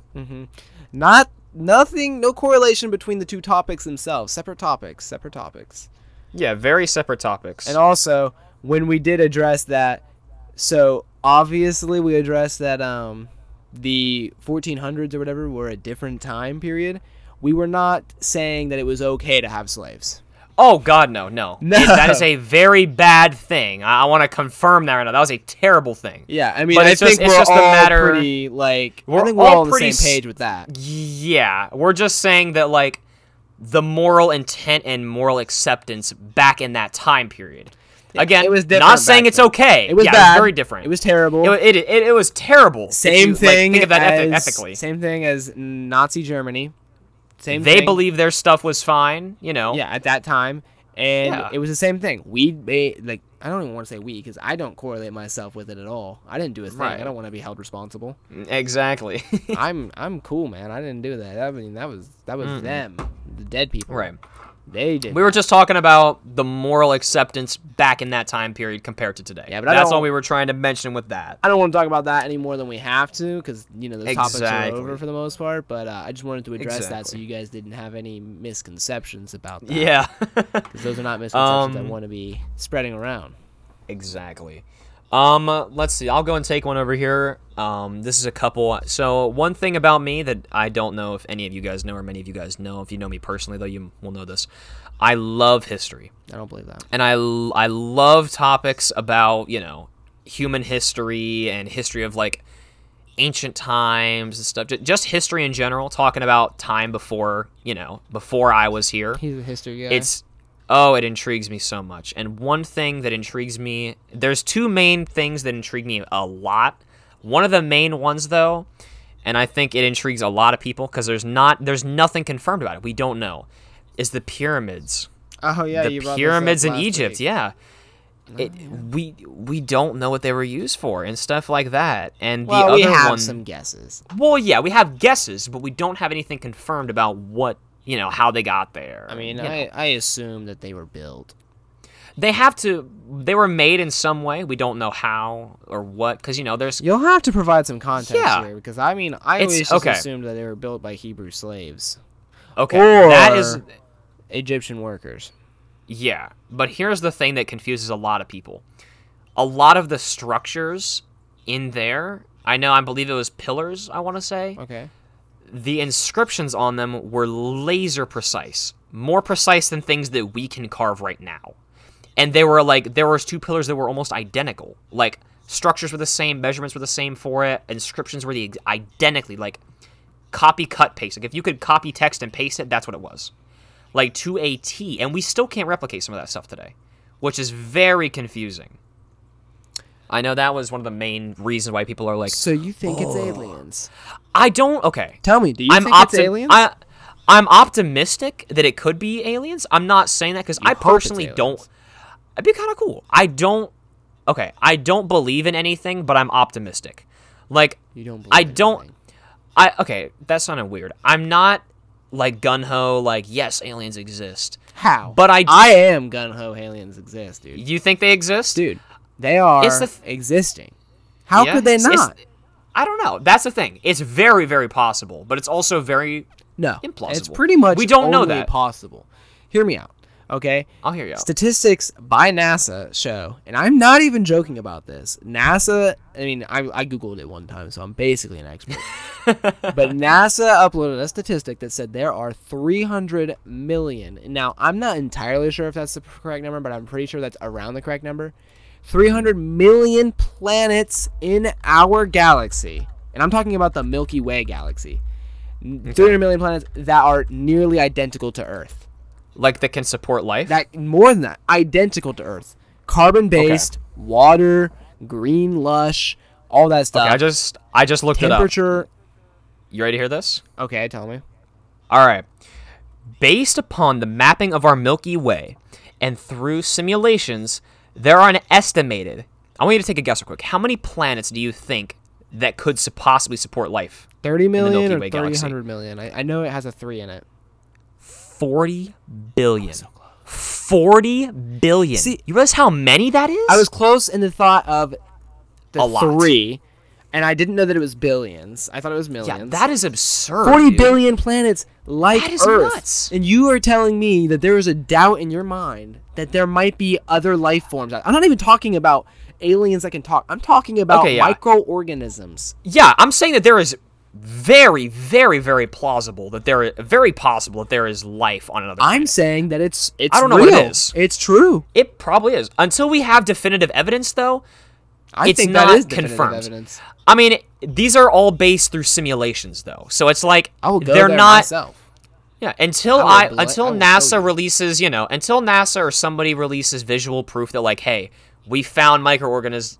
not nothing no correlation between the two topics themselves. Separate topics, separate topics. Yeah, very separate topics. And also, when we did address that, so obviously we addressed that um, the 1400s or whatever were a different time period. We were not saying that it was okay to have slaves. Oh God, no, no. No. It- that is a very bad thing. I, I want to confirm that right now. That was a terrible thing. Yeah, I mean, But I it's just- think it's we're just a matter- pretty like We're I think we're all all on the same page with that. Yeah, we're just saying that like the moral intent and moral acceptance back in that time period. Again, it was not saying it's then. okay. It was yeah, bad. very different. It was terrible. It, it, it, it was terrible. same you, like, thing think of that as ethically. same thing as Nazi Germany. Same they thing. believe their stuff was fine. You know. yeah at that time, and Yeah. it was the same thing. We made like I don't even want to say we because I don't correlate myself with it at all. I didn't do a thing. Right. I don't want to be held responsible. Mm, exactly. I'm I'm cool, man. I didn't do that. I mean that was that was them, the dead people. right. They did. We were just talking about the moral acceptance back in that time period compared to today. Yeah, but that's all we were trying to mention with that. I don't want to talk about that any more than we have to because you know the topics are over for the most part. But uh, I just wanted to address that so you guys didn't have any misconceptions about that. Yeah. because those are not misconceptions I Um, want to be spreading around. Exactly. Um, let's see. I'll go and take one over here. Um, this is a couple. So one thing about me that I don't know if any of you guys know or many of you guys know. If you know me personally, though, you will know this. I love history, I don't believe that. and I I love topics about you know human history and history of like ancient times and stuff. Just history in general. Talking about time before you know before I was here. He's a history guy. It's oh, it intrigues me so much. And one thing that intrigues me, there's two main things that intrigue me a lot. One of the main ones though, and I think it intrigues a lot of people because there's not there's nothing confirmed about it. We don't know. Is the pyramids. oh yeah, the you brought this up pyramids in Egypt, week. yeah. Oh, it, we we don't know what they were used for and stuff like that. And the Well, other we have one, some guesses. well, yeah, we have guesses, but we don't have anything confirmed about what you know how they got there. I mean, know. I, I assume that they were built. they have to they were made in some way we don't know how or what because you know there's You'll have to provide some context Yeah. here because I mean, I It's- always just okay. assumed that they were built by Hebrew slaves, okay or that is Egyptian workers. Yeah, but here's the thing that confuses a lot of people. A lot of the structures in there, I know, I believe it was pillars, I want to say. Okay. The inscriptions on them were laser precise, more precise than things that we can carve right now. And they were like, there was two pillars that were almost identical. Like, structures were the same, measurements were the same for it, inscriptions were the identically, like, copy, cut, paste. Like, if you could copy text and paste it, that's what it was like to a T, and we still can't replicate some of that stuff today, which is very confusing. I know that was one of the main reasons why people are like, So you think it's aliens? I don't. Okay, Tell me, do you I'm think it's aliens? I, I'm optimistic that it could be aliens. I'm not saying that because I personally don't. It'd be kind of cool. I don't. Okay, I don't believe in anything, but I'm optimistic. Like you don't. I don't. anything. I okay, that sounded weird. I'm not like gun ho. Like yes, aliens exist. How? But I- I am gun ho. Aliens exist, dude. You think they exist? Dude, they are It's the th- existing. How Yeah, could they it's- it's- not? I don't know. That's the thing. It's very, very possible, but it's also very. No, implausible. It's pretty much We don't know only that. possible. Hear me out, okay? I'll hear you. out. Statistics by NASA show, and I'm not even joking about this. NASA, I mean, I, I googled it one time, so I'm basically an expert. but NASA uploaded a statistic that said there are 300 million. Now, I'm not entirely sure if that's the correct number, but I'm pretty sure that's around the correct number. 300 million planets in our galaxy. And I'm talking about the Milky Way galaxy. 300 million planets that are nearly identical to Earth. like that can support life. That more than that, identical to Earth. Carbon based, water, green lush, all that stuff. okay, I just I just looked it up. Temperature. You ready to hear this? Okay, tell me. All right. Based upon the mapping of our Milky Way and through simulations, there are an estimated. I want you to take a guess real quick. How many planets do you think that could possibly support life? 30 million or 300 million? I, I know it has a 3 in it. 40 billion. 40 billion. See- you realize how many that is? I was close in the thought of the A lot. 3, and I didn't know that it was billions. I thought it was millions. Yeah, that is absurd. Forty dude. billion planets like That is Earth. nuts. And you are telling me that there is a doubt in your mind that there might be other life forms. I'm not even talking about aliens that can talk. I'm talking about Okay, yeah. microorganisms. Yeah, I'm saying that there is very, very, very plausible that there is very possible that there is life on another. I'm planet. saying that it's it's I don't know real. what it is. It's true. It probably is. Until we have definitive evidence, though. I It's think not that is confirmed. evidence. I mean, these are all based through simulations, though. So it's like I will go they're there not. myself. Yeah, until I I, until I NASA releases, you know, until NASA or somebody releases visual proof that like, hey, we found microorganism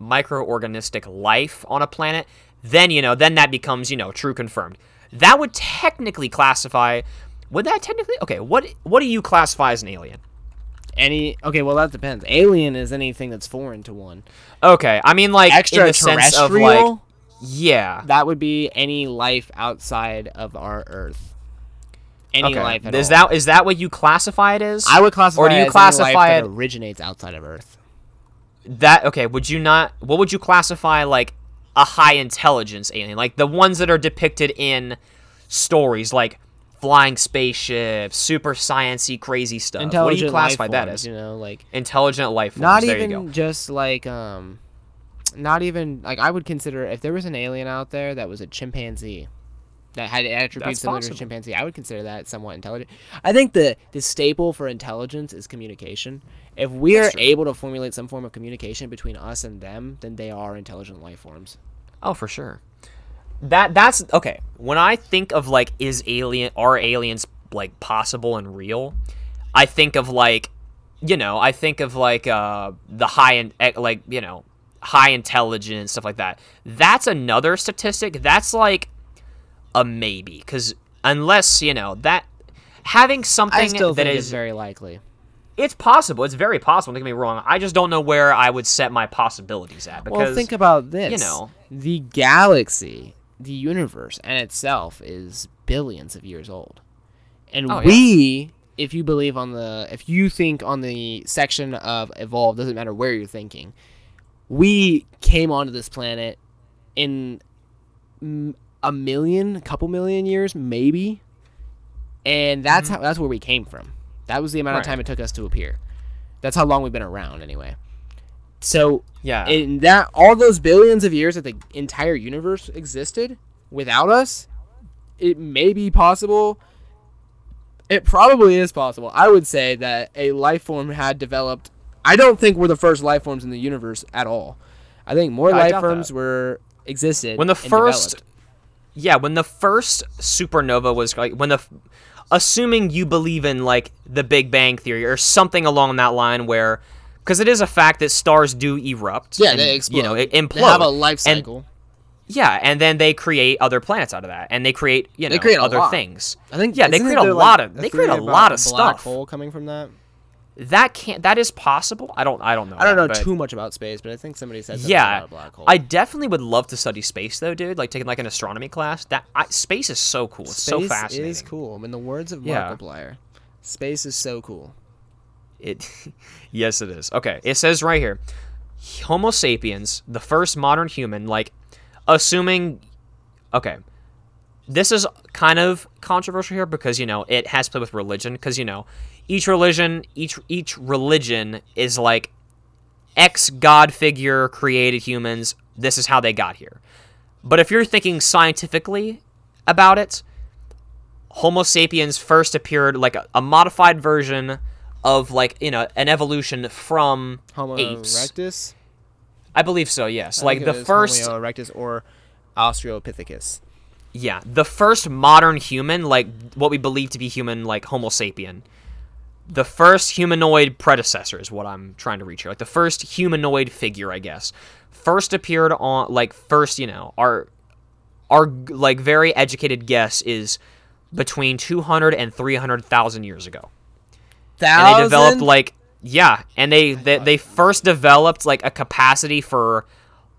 microorganistic life on a planet, then you know, then that becomes, you know, true confirmed. That would technically classify would that technically Okay, what what do you classify as an alien? Any okay, well that depends. Alien is anything that's foreign to one. Okay, I mean like in the sense of like Extraterrestrial, yeah. that would be any life outside of our Earth. Any Okay. life at Is all. that is that what you classify it as? I would classify Or do it you as classify it- originates outside of Earth. that okay would you not what would you classify like a high intelligence alien like the ones that are depicted in stories like flying spaceships super sciency crazy stuff what do you classify that forms, as You know, like intelligent life forms. not there even just like um, not even like I would consider if there was an alien out there that was a chimpanzee. That had attributes similar to a chimpanzee. I would consider that somewhat intelligent. I think the the staple for intelligence is communication. If we are able to formulate some form of communication between us and them, then they are intelligent life forms. oh for sure that that's okay. When i think of like is alien are aliens like possible and real? I think of like you know i think of like uh the high and like you know high intelligence stuff like that. That's another statistic. That's like a maybe because unless you know that having something that is very likely. it's possible. It's very possible. Don't get me wrong. I just don't know where i would set my possibilities at because well, think about this. you know. the galaxy, the universe, and itself is billions of years old, and Oh, yeah. we, if you believe on the, if you think on the section of evolve, doesn't matter where you're thinking, we came onto this planet in a million, a couple million years, maybe, and that's mm-hmm. how that's where we came from. That was the amount Right. of time it took us to appear. That's how long we've been around, anyway. So Yeah. in that all those billions of years that the entire universe existed without us, it may be possible. It probably is possible. I would say that a life form had developed. I don't think we're the first life forms in the universe at all. I think more I life forms that. were existed when the first developed. yeah when the first supernova was like when the assuming you believe in like the big bang theory or something along that line where because it is a fact that stars do erupt yeah and, they explode. you know it implode They have a life And- cycle. yeah and then they create other planets out of that and they create you know They create other lot. things I think yeah, they create a lot like, of- they create a lot of a black stuff. hole coming from that. that can't that is possible i don't i don't know I don't know but- too much about space, but I think somebody said yeah black hole. i definitely would love to study space though dude like taking like an astronomy class that I, space is so cool it's so Space fascinating is cool. In the words of Yeah. Markiplier, space is so cool. It, yes, it is. Okay, it says right here, Homo sapiens, the first modern human, like, assuming, okay, this is kind of controversial here because you know it has to play with religion because you know each religion, each each religion is like X god figure created humans. This is how they got here. But if you're thinking scientifically about it, Homo sapiens first appeared like a, a modified version of like you know an evolution from Homo apes. erectus. I believe so. Yes, I like the first. Homo erectus or Australopithecus. Yeah, the first modern human, like what we believe to be human, like Homo sapien. The first humanoid predecessor is what I'm trying to reach here. Like the first humanoid figure, I guess. First appeared on, like, first, you know, our, our, like, very educated guess is between 200 and 300,000 years ago. And they developed, like, yeah, and they, they, they first developed, like, a capacity for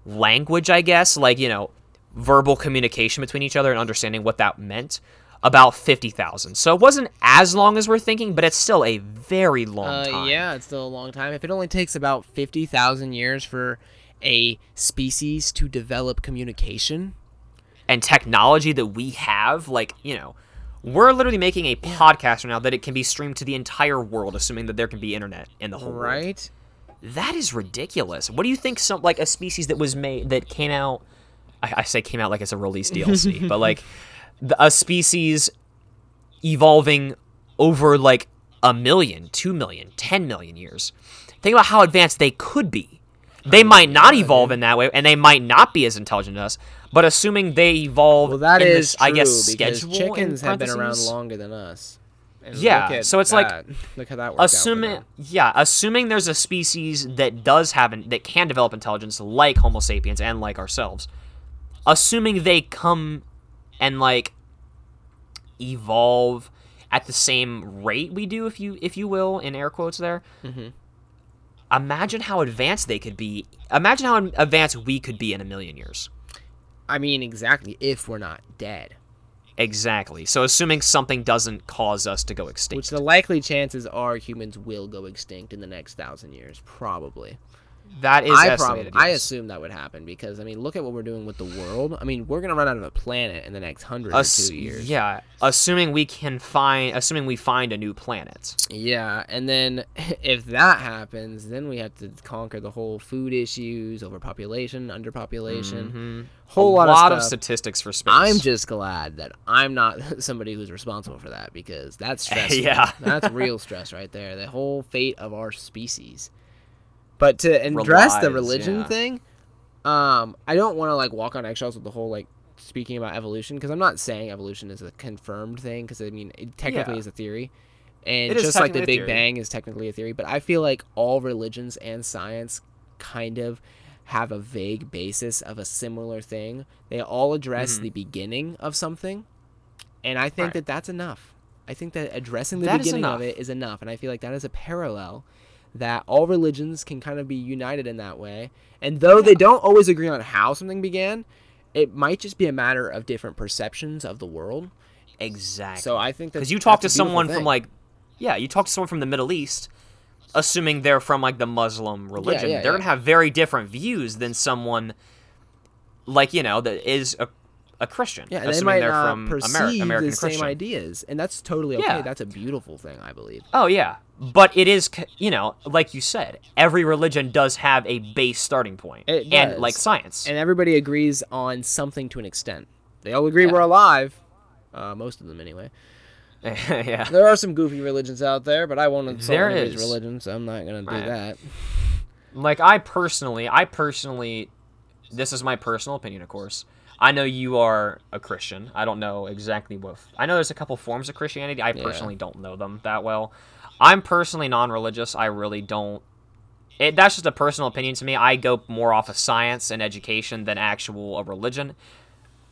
language, I guess, like, you know, verbal communication between each other and understanding what that meant about 50,000. So it wasn't as long as we're thinking, but it's still a very long Uh, time. yeah, it's still a long time. If it only takes about fifty thousand years for a species to develop communication, And technology that we have, like, you know, we're literally making a podcast right now that it can be streamed to the entire world, assuming that there can be internet in the whole world. right? That is ridiculous. What do you think some like a species that was made that came out I, I say came out like it's a release DLC, but like the, a species evolving over like a million, two million, ten million years. Think about how advanced they could be. They oh might not evolve in that way, and they might not be as intelligent as us. But assuming they evolve, Well, that in is this, I guess, schedule. chickens have been around longer than us. And Yeah, so it's like- look how that out assuming yeah assuming there's a species that does have an, that can develop intelligence like homo sapiens and like ourselves assuming they come and like evolve at the same rate we do if you if you will in air quotes there Mhm. imagine how advanced they could be imagine how advanced we could be in a million years I mean, exactly. If we're not dead, exactly so assuming something doesn't cause us to go extinct which the likely chances are humans will go extinct in the next thousand years, probably. That is I estimated probably, I assume that would happen because I mean, look at what we're doing with the world. I mean, we're gonna run out of a planet in the next hundred Ass- or two years. Yeah, assuming we can find, assuming we find a new planet. Yeah, and then if that happens, then we have to conquer the whole food issues, overpopulation, underpopulation, mm-hmm. whole a lot, lot of of statistics for space. I'm just glad that I'm not somebody who's responsible for that because that's stressful. Yeah. that's real stress right there. The whole fate of our species. But to address the religion yeah. thing, um, I don't want to like walk on eggshells with the whole like speaking about evolution because I'm not saying evolution is a confirmed thing because I mean it technically Yeah. is a theory, and It just like the Big. Bang is technically a theory. But I feel like all religions and science kind of have a vague basis of a similar thing. They all address the beginning of something, and I think Mm-hmm. Right. that that's enough. I think that addressing the That beginning of it is enough, and I feel like that is a parallel that all religions can kind of be united in that way. And though they don't always agree on how something began, it might just be a matter of different perceptions of the world. exactly. So I think that because you talk to that's a beautiful someone from like, yeah, you talk to someone from the Middle East, assuming they're from like the Muslim religion, yeah, they're yeah. gonna have very different views than someone like you know that is a, a Christian. Yeah, and they might they're not from perceive Ameri- American the same ideas, and that's totally okay. Yeah. That's a beautiful thing, I believe. Oh yeah, but it is you know like you said, every religion does have a base starting point, and like science. And everybody agrees on something to an extent. They all agree Yeah. we're alive. Uh, most of them, anyway. yeah. There are some goofy religions out there, but I won't insult There anybody's is. religion, so I'm not gonna do that. Like I personally, I personally, this is my personal opinion, of course. I know you are a Christian. I don't know exactly what. I know there's a couple forms of Christianity. I Yeah. personally don't know them that well. I'm personally non-religious. I really don't. It, that's just a personal opinion to me. I go more off of science and education than actual a religion.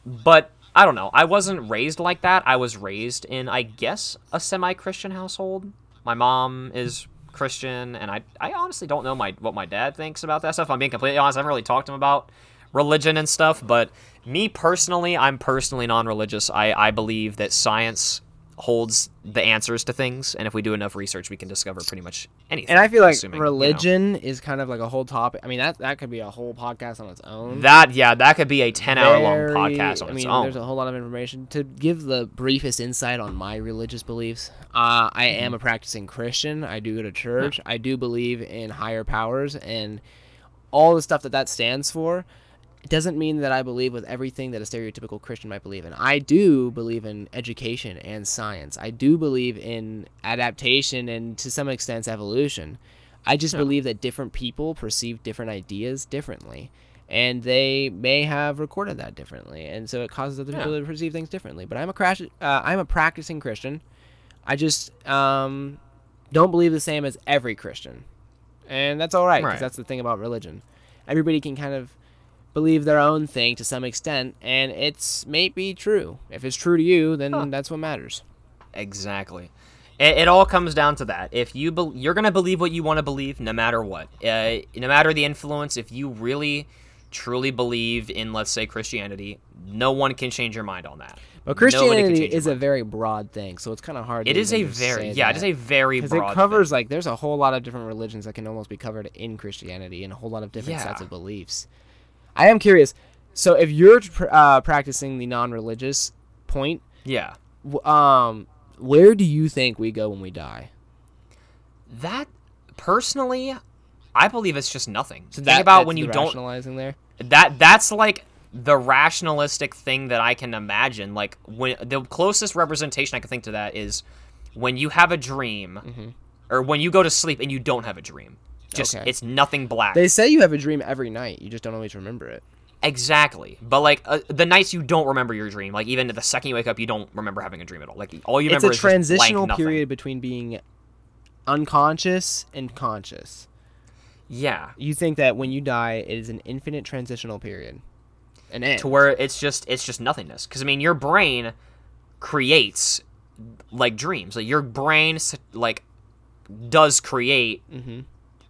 But I don't know. I wasn't raised like that. I was raised in, I guess, a semi-Christian household. My mom is Christian, and I, I honestly don't know my what my dad thinks about that stuff. I'm being completely honest. I haven't really talked to him about religion and stuff. But me personally, I'm personally non-religious. I, I believe that science holds the answers to things, and if we do enough research, we can discover pretty much anything. And I feel like assuming, you know. religion is kind of like a whole topic. I mean, that that could be a whole podcast on its own. That yeah, that could be a ten hour long podcast on I its mean, own. there's a whole lot of information. To give the briefest insight on my religious beliefs, uh, I am a practicing Christian. I do go to church. I do believe in higher powers and all the stuff that that stands for. It doesn't mean that I believe with everything that a stereotypical Christian might believe in. I do believe in education and science. I do believe in adaptation and to some extent evolution. I just Yeah. believe that different people perceive different ideas differently. And they may have recorded that differently, and so it causes other Yeah. people to perceive things differently. But I'm a crash, uh, I'm a practicing Christian. I just um, don't believe the same as every Christian, and that's all right Right. that's the thing about religion. Everybody can kind of believe their own thing to some extent, and it's may be true. If it's true to you, then Huh. that's what matters. Exactly. It, it all comes down to that. If you bel you're gonna believe what you want to believe, no matter what, uh, no matter the influence. If you really, truly believe in, let's say, Christianity, no one can change your mind on that. But Christianity is a very broad thing, so it's kind of hard. It to is a very yeah. It that. is a very because broad. it covers like there's a whole lot of different religions that can almost be covered in Christianity and a whole lot of different sets of beliefs. I am curious. So if you're uh, practicing the non-religious point. Yeah. w- um, where do you think we go when we die? That personally, I believe it's just nothing. So Think about when you don't rationalizing there. that that's like the rationalistic thing that I can imagine. Like when the closest representation I can think to that is when you have a dream, Mm-hmm. or when you go to sleep and you don't have a dream. Just Okay. it's nothing black. They say you have a dream every night. You just don't always remember it. exactly. But like uh, the nights you don't remember your dream, like even the second you wake up, you don't remember having a dream at all. Like all you remember It's a is just blank transitional period between being unconscious and conscious. Yeah. You think that when you die, it is an infinite transitional period. An end. to where it's just it's just nothingness because i mean your brain creates like dreams like your brain like does create Mhm.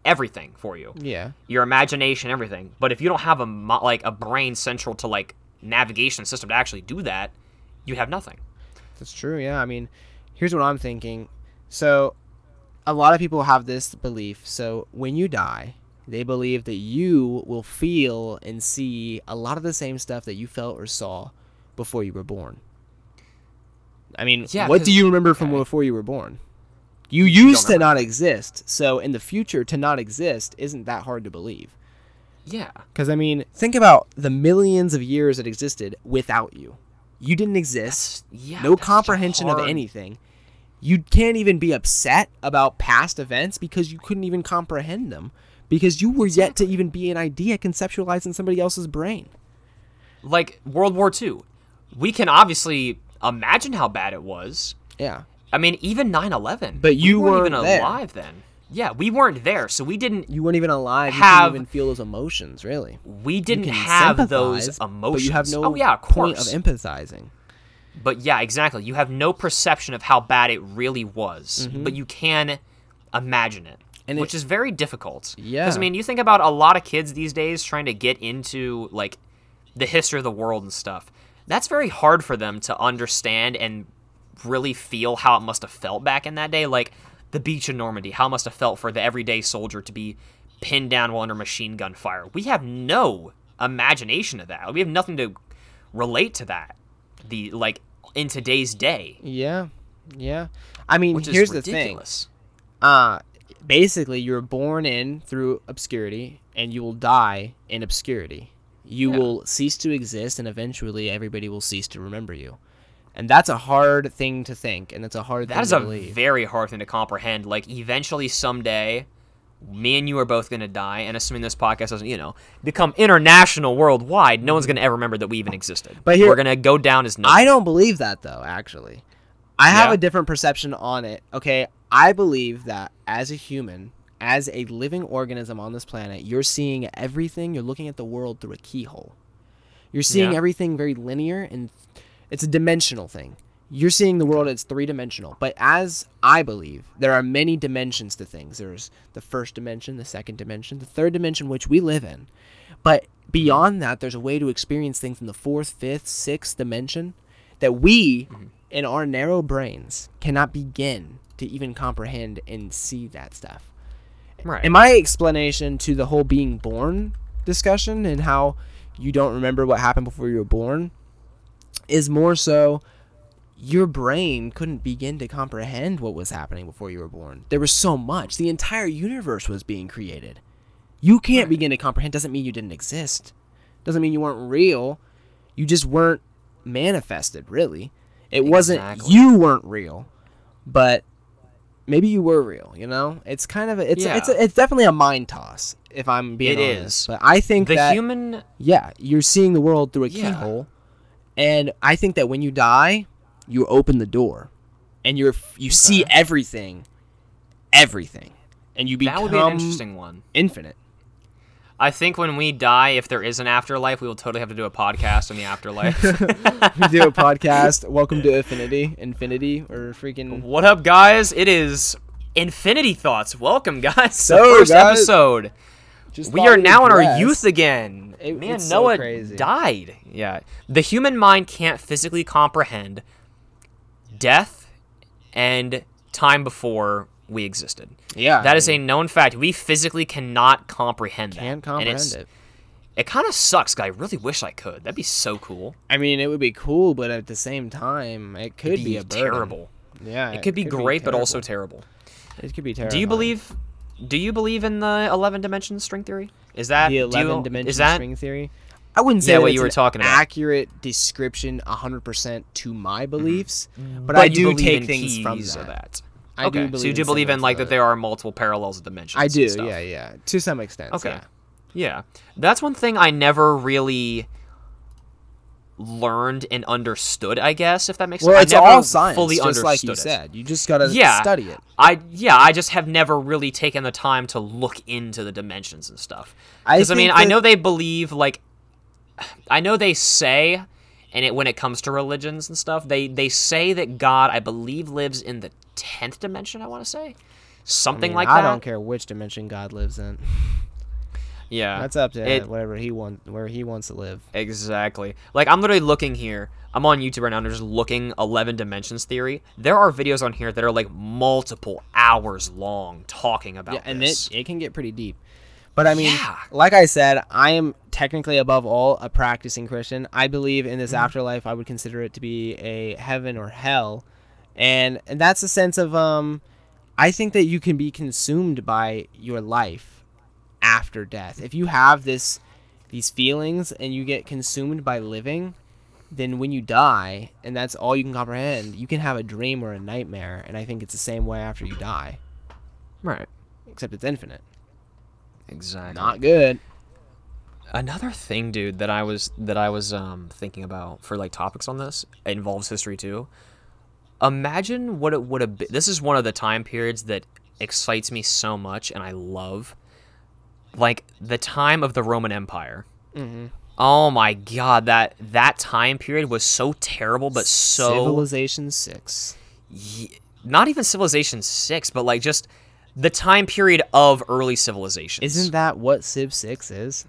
Everything for you Yeah. your imagination everything but if you don't have a mo- like a brain central to like navigation system to actually do that you have nothing That's true. Yeah. I mean, here's what I'm thinking. So, a lot of people have this belief. So, when you die, they believe that you will feel and see a lot of the same stuff that you felt or saw before you were born. I mean, Yeah, what do you remember from before you were born? You used to not exist. So, in the future, to not exist isn't that hard to believe. yeah Because, I mean, think about the millions of years that existed without you. You didn't exist yeah no that's such a comprehension of anything. You can't even be upset about past events because you couldn't even comprehend them because you were yet to even be an idea conceptualized in somebody else's brain. like world war ii we can obviously imagine how bad it was Yeah. I mean even 9-11 But you we weren't weren't even there. alive then yeah we weren't there so we didn't You weren't even alive. You Have- couldn't even feel those emotions, really. we didn't have those emotions. But you have no oh yeah, of point course. of empathizing. but yeah, exactly. You have no perception of how bad it really was, but you can imagine it, Mm-hmm. And which it- is very difficult. Yeah. Because I mean, you think about a lot of kids these days trying to get into like the history of the world and stuff. That's very hard for them to understand and really feel how it must have felt back in that day. Like the beach in Normandy, how it must have felt for the everyday soldier to be pinned down while under machine gun fire. We have no imagination of that. We have nothing to relate to that. The like in today's day, Yeah, yeah. I mean, which here's the thing. Uh, basically, you're born in through obscurity, and you will die in obscurity. You Yeah. will cease to exist, and eventually, everybody will cease to remember you. And that's a hard thing to think, and it's a hard That thing is to a believe. very hard thing to comprehend. Like eventually someday me and you are both going to die and assuming this podcast doesn't, you know, become international worldwide, no one's going to ever remember that we even existed. But here- we're going to go down as no. I don't believe that though, actually. I have Yeah? a different perception on it. Okay, I believe that as a human, as a living organism on this planet, you're seeing everything, you're looking at the world through a keyhole. You're seeing Yeah. everything very linear and it's a dimensional thing. You're seeing the world as three dimensional. But as I believe, there are many dimensions to things. There's the first dimension, the second dimension, the third dimension, which we live in. But beyond that, there's a way to experience things in the fourth, fifth, sixth dimension that we, mm-hmm. in our narrow brains, cannot begin to even comprehend and see that stuff. right. And my explanation to the whole being born discussion and how you don't remember what happened before you were born is more so your brain couldn't begin to comprehend what was happening before you were born. There was so much. The entire universe was being created. You can't begin to comprehend doesn't mean you didn't exist. Doesn't mean you weren't real. You just weren't manifested, really. It wasn't you weren't real, but maybe you were real, you know? It's kind of a, it's it's Yeah. a, it's definitely a mind toss if I'm being It honest. is. But I think the that human yeah, you're seeing the world through a Yeah. keyhole, and I think that when you die, you open the door, and you're you see everything, everything, and you become that would be an interesting one. infinite. I think when we die, if there is an afterlife, we will totally have to do a podcast on the afterlife. we do a podcast. Welcome to Infinity, Infinity, or freaking. what up, guys? It is Infinity Thoughts. Welcome, guys. So, the first guys, episode. Just We are now in our youth again. It- Man, it's so Noah crazy. died. Yeah. The human mind can't physically comprehend death and time before we existed. Yeah, That I is a known fact. We physically cannot comprehend that. can't comprehend it. It kind of sucks, 'cause I really wish I could. That'd be so cool. I mean, it would be cool, but at the same time, it could It'd be, a terrible. Yeah, It could be great, but also terrible. it could be terrible. Do you believe? Do you believe in the eleven dimension string theory? Is that the do you- eleven dimension Is that string theory? I wouldn't say Yeah, that what you were an talking about. accurate description, hundred percent to my mm-hmm. beliefs, mm-hmm. but, but I do take things from that. that. I okay, do believe so you do in believe in like that there are multiple parallels of dimensions. I and do, stuff. yeah, yeah, to some extent. Okay. yeah. Yeah, that's one thing I never really learned and understood. I guess if that makes Well, sense. it's I never all science, fully just understood like you it. said. You just gotta Yeah. study it. I yeah, I just have never really taken the time to look into the dimensions and stuff. Because I, mean, think I know they believe like, I know they say, and it when it comes to religions and stuff, they they say that God, I believe, lives in the tenth dimension. I want to say something I mean, like I that. I don't care which dimension God lives in. Yeah, That's up to It- whatever he wants, where he wants to live. Exactly. Like I'm literally looking here. I'm on YouTube right now. and I'm just looking 11 dimensions theory. There are videos on here that are like multiple hours long talking about Yeah, and this. it it can get pretty deep. But I mean, Yeah. like I said, I am technically above all a practicing Christian. I believe in Mm-hmm. this afterlife. I would consider it to be a heaven or hell, and and that's a sense of um, I think that you can be consumed by your life after death. If you have this these feelings and you get consumed by living, then when you die and that's all you can comprehend, you can have a dream or a nightmare, and I think it's the same way after you die, right. except it's infinite. Exactly. Not good. Another thing, dude, that I was that I was um thinking about for like topics on this involves history too. Imagine what it would have been. This is one of the time periods that excites me so much and I love. Like the time of the Roman Empire. Mm-hmm. Oh my god, that that time period was so terrible, but so Civilization Six. Ye- not even Civilization Six, but like just the time period of early civilizations. Isn't that what Civ Six is?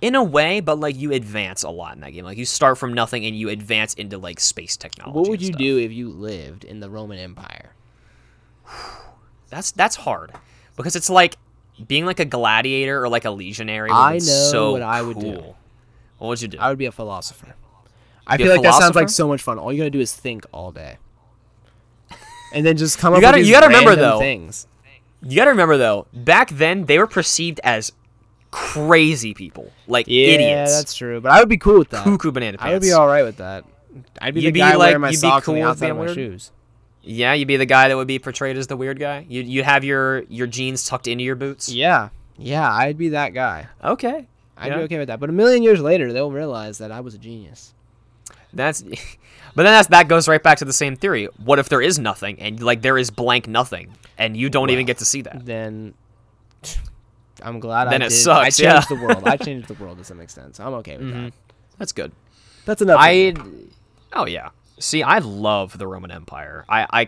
in a way, but like you advance a lot in that game. Like you start from nothing and you advance into like space technology. What would you stuff. do if you lived in the Roman Empire? That's that's hard because it's like being like a gladiator or like a legionary. would I be know so what I would do. cool. What would you do? I would be a philosopher. I feel like that sounds like so much fun. All you gotta do is think all day, and then just come You up gotta- you gotta remember, though, things. You gotta remember though, back then they were perceived as crazy people, like Yeah, idiots, Yeah, that's true. But I would be cool with that. cuckoo banana pants. I would be all right with that. I'd be You'd the be guy like- wearing my socks on cool the outside of my weird? shoes. Yeah, you'd be the guy that would be portrayed as the weird guy. You you have your your jeans tucked into your boots. Yeah, yeah, I'd be that guy. Okay, I'd Yeah. be okay with that. But a million years later, they'll realize that I was a genius. that's. But then that's, that goes right back to the same theory. What if there is nothing and like there is blank nothing and you don't even get to see that? Then I'm glad Then I it did. sucks, I changed yeah. the world. I changed the world to some extent, so I'm okay with Mhm. that. That's good. That's enough. I, oh yeah. See, I love the Roman Empire. I,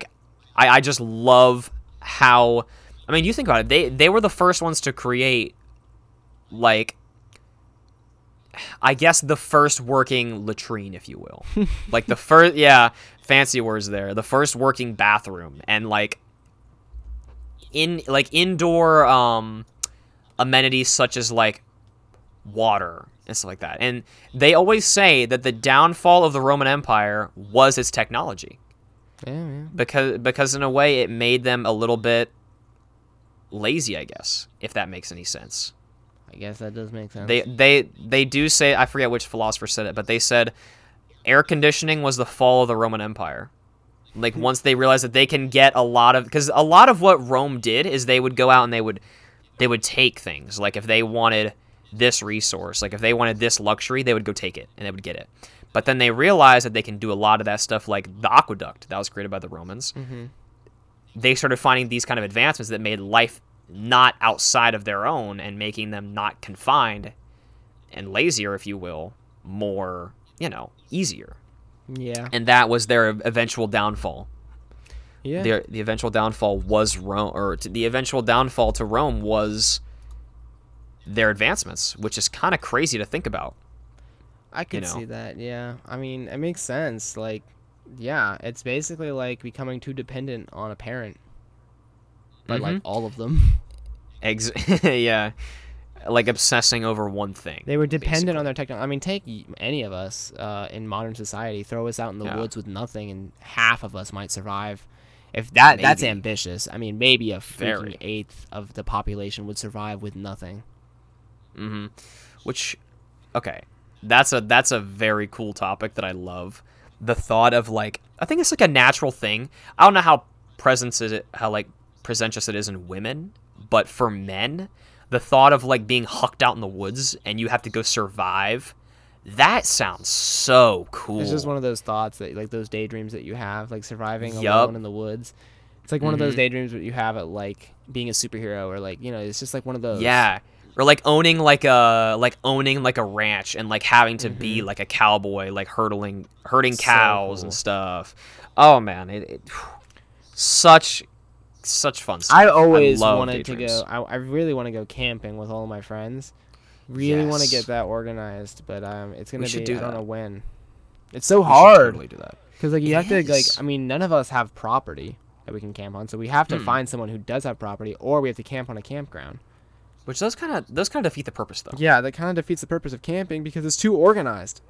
I, I, just love how. I mean, you think about it. They they were the first ones to create, like, I guess the first working latrine, if you will, like the first. Yeah, fancy words there. The first working bathroom and like, in like indoor um, amenities such as like water and stuff like that. And they always say that the downfall of the Roman Empire was its technology yeah, yeah. because because in a way it made them a little bit lazy, I guess, if that makes any sense. I guess that does make sense. They they they do say I forget which philosopher said it, but they said air conditioning was the fall of the Roman Empire. Like hmm. once they realized that they can get a lot of because a lot of what Rome did is they would go out and they would they would take things like if they wanted this resource, like if they wanted this luxury, they would go take it and they would get it. But then they realized that they can do a lot of that stuff like the aqueduct that was created by the Romans. hmm They started finding these kind of advancements that made life not outside of their own and making them not confined and lazier, if you will, more, you know, easier. Yeah. And that was their eventual downfall. Yeah. Their, the eventual downfall was Rome, or to, the eventual downfall to Rome was their advancements, which is kind of crazy to think about. I could know. see that. Yeah. I mean, it makes sense. Like, yeah, it's basically like becoming too dependent on a parent. But like Mhm. all of them, Ex- yeah, like obsessing over one thing. they were dependent basically. on their technology. I mean, take any of us uh, in modern society, throw us out in the Yeah. woods with nothing, and half of us might survive. If that that's ambitious. I mean, maybe a freaking eighth of the population would survive with nothing. Hmm Which, okay, that's a that's a very cool topic that I love. The thought of like, I think it's like a natural thing. I don't know how presence is it, how like presentious it is in women, but for men, the thought of like being hucked out in the woods and you have to go survive, that sounds so cool. It's just one of those thoughts that like those daydreams that you have, like surviving Yup. alone in the woods. It's like one of those Mhm. daydreams that you have at like being a superhero or like you know, it's just like one of those. Yeah. Or like owning like a like owning like a ranch and like having to be Mhm. like a cowboy, like hurdling herding So cows cool. and stuff. Oh man, it, it such such fun stuff. I always love wanted to go. I, I really want to go camping with all my friends. Really want to get that organized, but um, it's gonna should be. do I don't that. know when. It's so We hard totally do that. because like you It have to like. I mean, none of us have property that we can camp on, so we have to Hmm. find someone who does have property, or we have to camp on a campground. Which does kind of does kind of defeat the purpose though. Yeah, that kind of defeats the purpose of camping because it's too organized.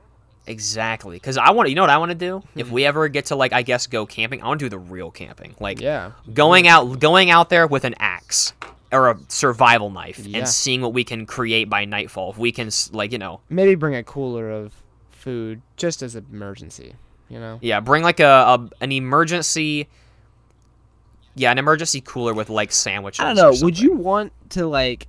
Exactly. Because I want to. You know what I want to do? If hmm. we ever get to like I guess go camping, I want to do the real camping. Like Yeah. going out going out there with an axe or a survival knife Yeah. and seeing what we can create by nightfall. If we can s- like you know Maybe bring a cooler of food just as an emergency. You know. Yeah, bring like a, a an emergency. Yeah, an emergency cooler with like sandwiches. I don't or know. Would you want to like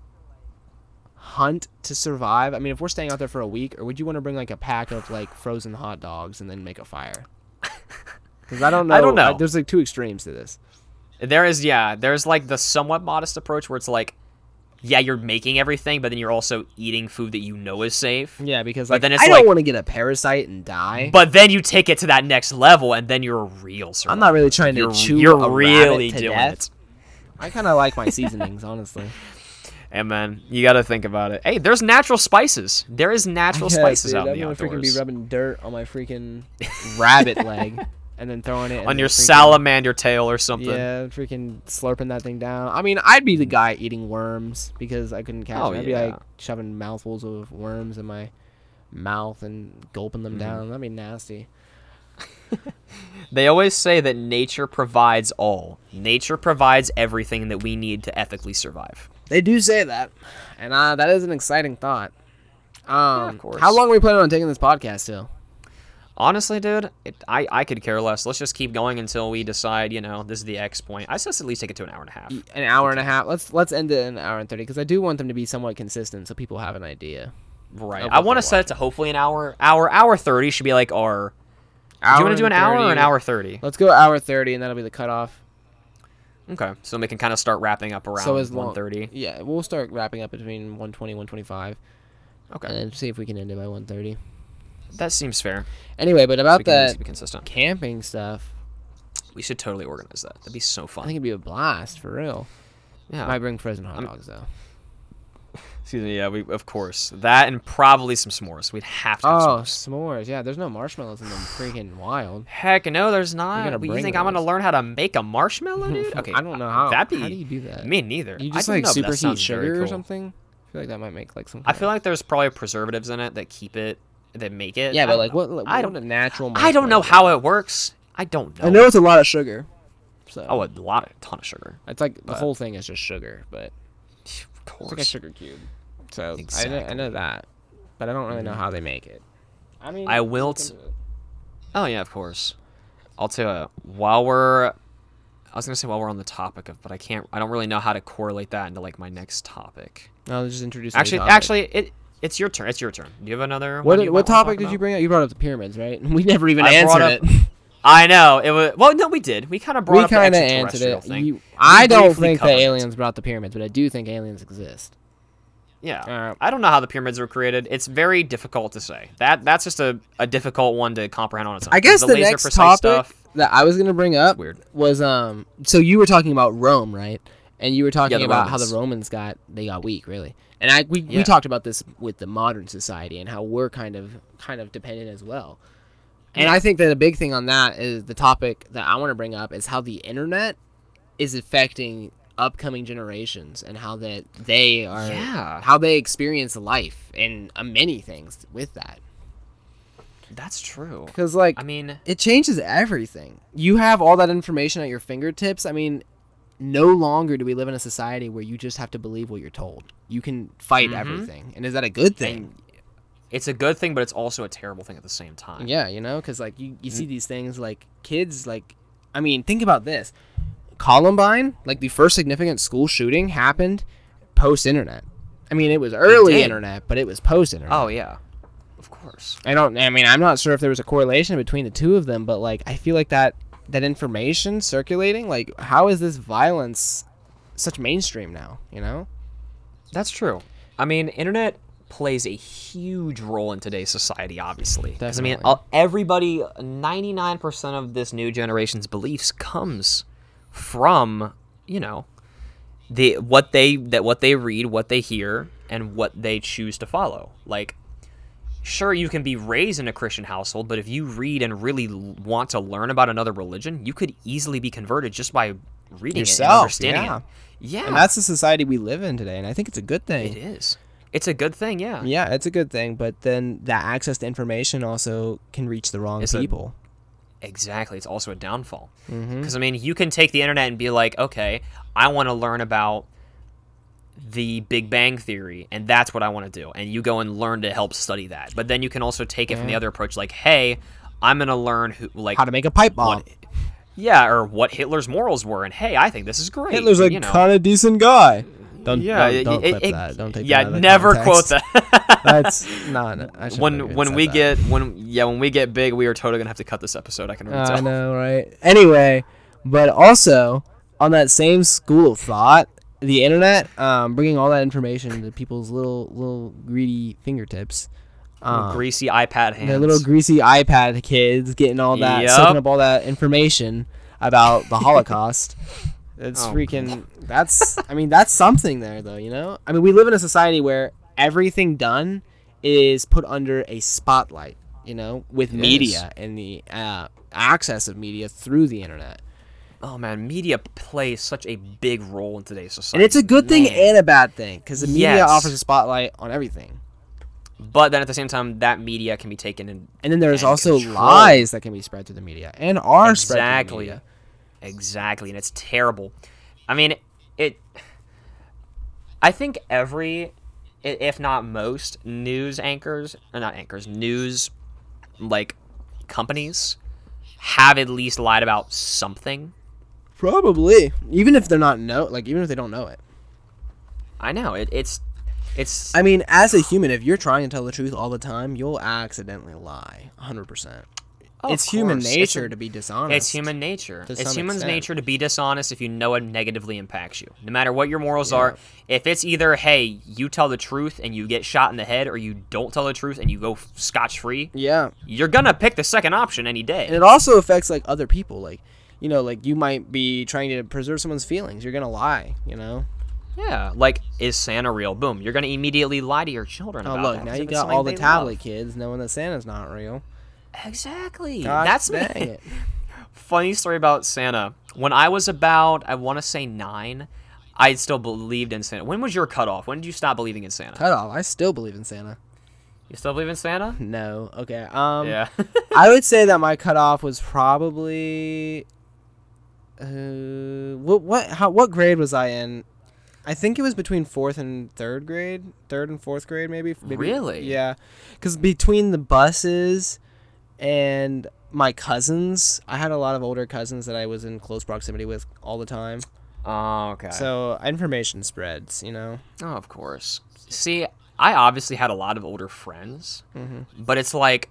hunt to survive? I mean, if we're staying out there for a week, or would you want to bring like a pack of like frozen hot dogs and then make a fire? Because I don't know. I don't know. there's like two extremes to this. There is yeah. There's like the somewhat modest approach where it's like, yeah, you're making everything, but then you're also eating food that you know is safe. Yeah, because But like then it's I like- don't want to get a parasite and die. But then you take it to that next level, and then you're a real survivor. I'm not really trying to You're, chew you're a really doing death. it. I kind of like my seasonings, honestly. And man, you got to think about it. Hey, there's natural spices. There is natural spices out in the outdoors. I'm gonna freaking be rubbing dirt on my freaking rabbit leg and then throwing it On your freaking- salamander tail or something. Yeah, freaking slurping that thing down. I mean, I'd be the guy eating worms because I couldn't catch Oh, them. I'd be yeah. like shoving mouthfuls of worms in my mouth and gulping Mm-hmm. them down. That'd be nasty. They always say that nature provides all. Nature provides everything that we need to ethically survive. They do say that, and uh, that is an exciting thought. Um, of course. How long are we planning on taking this podcast till? Honestly, dude, it, I, I could care less. Let's just keep going until we decide, you know, this is the X point. I suggest at least take it to an hour and a half. An hour and a half. Let's let's end it in an hour and thirty because I do want them to be somewhat consistent so people have an idea. Right. I want to set it to hopefully an hour. Hour hour thirty should be like our. do you want to do an and hour or an hour thirty? Let's go hour thirty, and that'll be the cutoff. Okay, so we can kind of start wrapping up around so as long. Yeah, we'll start wrapping up between 120 125 Okay, and then see if we can end it by 130. that seems fair. Anyway, but about we can at least that consistent. camping stuff, We should totally organize that. That'd be so fun. I think it'd be a blast for real. yeah. Might bring frozen hot I'm- dogs though. Excuse me. Yeah, we of course that and probably some s'mores. We'd have to. Have Oh, s'mores. s'mores. Yeah, there's no marshmallows in them. Freaking wild. Heck no, there's gotta not. You bring think I'm gonna learn how to make a marshmallow, dude? Okay, I don't know uh, how. That'd be how do you do that? me neither. You I just don't like know, but that superheat sounds very sugar or something? I feel like that might make like some. I feel like there's probably preservatives in it that keep it that make it. yeah, I but don't like know. what? I don't. a natural. I don't know how it works. I don't know. I know it's a lot of sugar. So Oh, a lot, a ton of sugar. it's like the whole thing is just sugar, but Of it's course. like a sugar cube. So I, know, I know that, but I don't really know mm-hmm. how they make it. I mean, I let's will look t- Oh yeah, of course. I'll tell you while we're. I was gonna say while we're on the topic of, but I can't. I don't really know how to correlate that into like my next topic. No, just introduce. Actually, topic. actually, it it's your turn. It's your turn. Do you have another? what one did- what might wanna topic talk did you bring up? You brought up the pyramids, right? We never even I answered up- it. I know it was. Well, no, we did. We kind of brought we up the kind of answered it. thing. You, I don't think that covered it. aliens brought the pyramids, but I do think aliens exist. Yeah. Uh, I don't know how the pyramids were created. It's very difficult to say. That that's just a, a difficult one to comprehend on its own. I guess the, laser next precise topic stuff. that I was gonna bring up weird. was um. So you were talking about Rome, right? And you were talking the about how the Romans. Romans got they got weak, really. And I we, we talked about this with the modern society and how we're kind of kind of dependent as well. And I think that a big thing on that is the topic that I want to bring up is how the internet is affecting upcoming generations and how that they are Yeah. how they experience life and uh, many things with that. That's true. Because like I mean, it changes everything. You have all that information at your fingertips. I mean, no longer do we live in a society where you just have to believe what you're told. You can fight Mhm. everything. And is that a good thing? and it's a good thing, but it's also a terrible thing at the same time. yeah, you know, because like you, Mm. you see these things like kids like, I mean, think about this. Columbine, like the first significant school shooting happened post internet. I mean, it was early did. internet, but it was post internet. Oh yeah, of course. I don't. I mean, I'm not sure if there was a correlation between the two of them, but like, I feel like that that information circulating, like, how is this violence such mainstream now? You know? That's true. I mean, internet plays a huge role in today's society, obviously. 'Cause, I mean, everybody, 99% of this new generation's beliefs comes from, you know, the what they that what they read, what they hear, and what they choose to follow. Like, sure, you can be raised in a Christian household, but if you read and really want to learn about another religion, you could easily be converted just by reading it and Yourself, understanding yeah. it. Yeah, And that's the society we live in today, and I think it's a good thing. it is. It's a good thing, yeah. Yeah, it's a good thing, but then that access to information also can reach the wrong It's people. Exactly. It's also a downfall. mm-hmm. Because, I mean, you can take the internet and be like, okay, I want to learn about the Big Bang Theory, and that's what I want to do. And you go and learn to help study that. But then you can also take it from the other approach, like, hey, I'm going to learn who, like, How to make a pipe bomb. what, yeah, or what Hitler's morals were. And hey, I think this is great. Hitler's a you know. kind of decent guy. Don't yeah, don't, don't it- clip it- that. Don't take yeah, that out of never context. quote that. That's not. I when when we that. get when yeah when we get big, we are totally gonna have to cut this episode. I can already I know, right? Anyway, but also on that same school of thought, the internet, um, bringing all that information to people's little little greedy fingertips. Um, greasy iPad hands. their little greasy iPad kids getting all that, Yep. soaking up all that information about the Holocaust. It's Oh. freaking. That's. I mean, that's something there, though. You know. I mean, we live in a society where everything done is put under a spotlight. You know, with It media and the uh, access of media through the internet, Oh man, media plays such a big role in today's society. and it's a good thing and a bad thing because the media Yes. offers a spotlight on everything. but then at the same time, that media can be taken and And then there's and also controlled. lies that can be spread through the media and are spread through the media. Exactly, and it's terrible. I mean, it. I think every, if not most, news anchors, or not anchors, news, like companies, have at least lied about something. Probably, even if they're not know, like even if they don't know it. I know it, it's, it's. I mean, as a human, if you're trying to tell the truth all the time, you'll accidentally lie. 100%. Oh, it's human course. It's nature to be dishonest. It's human nature. It's human's extent. nature to be dishonest if you know it negatively impacts you. No matter what your morals are, if it's either hey, you tell the truth and you get shot in the head, or you don't tell the truth and you go scotch free, Yeah. you're gonna pick the second option any And day. it also affects like other people. Like, you know, like you might be trying to preserve someone's feelings. You're gonna lie. You know. Yeah, like is Santa real? Boom, you're gonna immediately lie to your children Oh look, now you got all the tablet love. kids knowing that Santa's not real. Exactly. Gosh That's dang me. it. Funny story about Santa. When I was about, I want to say nine, I still believed in Santa. When was your cutoff? When did you stop believing in Santa? Cutoff. I still believe in Santa. You still believe in Santa? No. Okay. Um. yeah. I would say that my cutoff was probably. Uh, what what how what grade was I in? I think it was between fourth and third grade, third and fourth grade, maybe. maybe Really? Yeah, because between the buses and my cousins, I had a lot of older cousins that I was in close proximity with all the time. oh, okay. So information spreads, you know. oh, of course. See, I obviously had a lot of older friends, mm-hmm. but it's like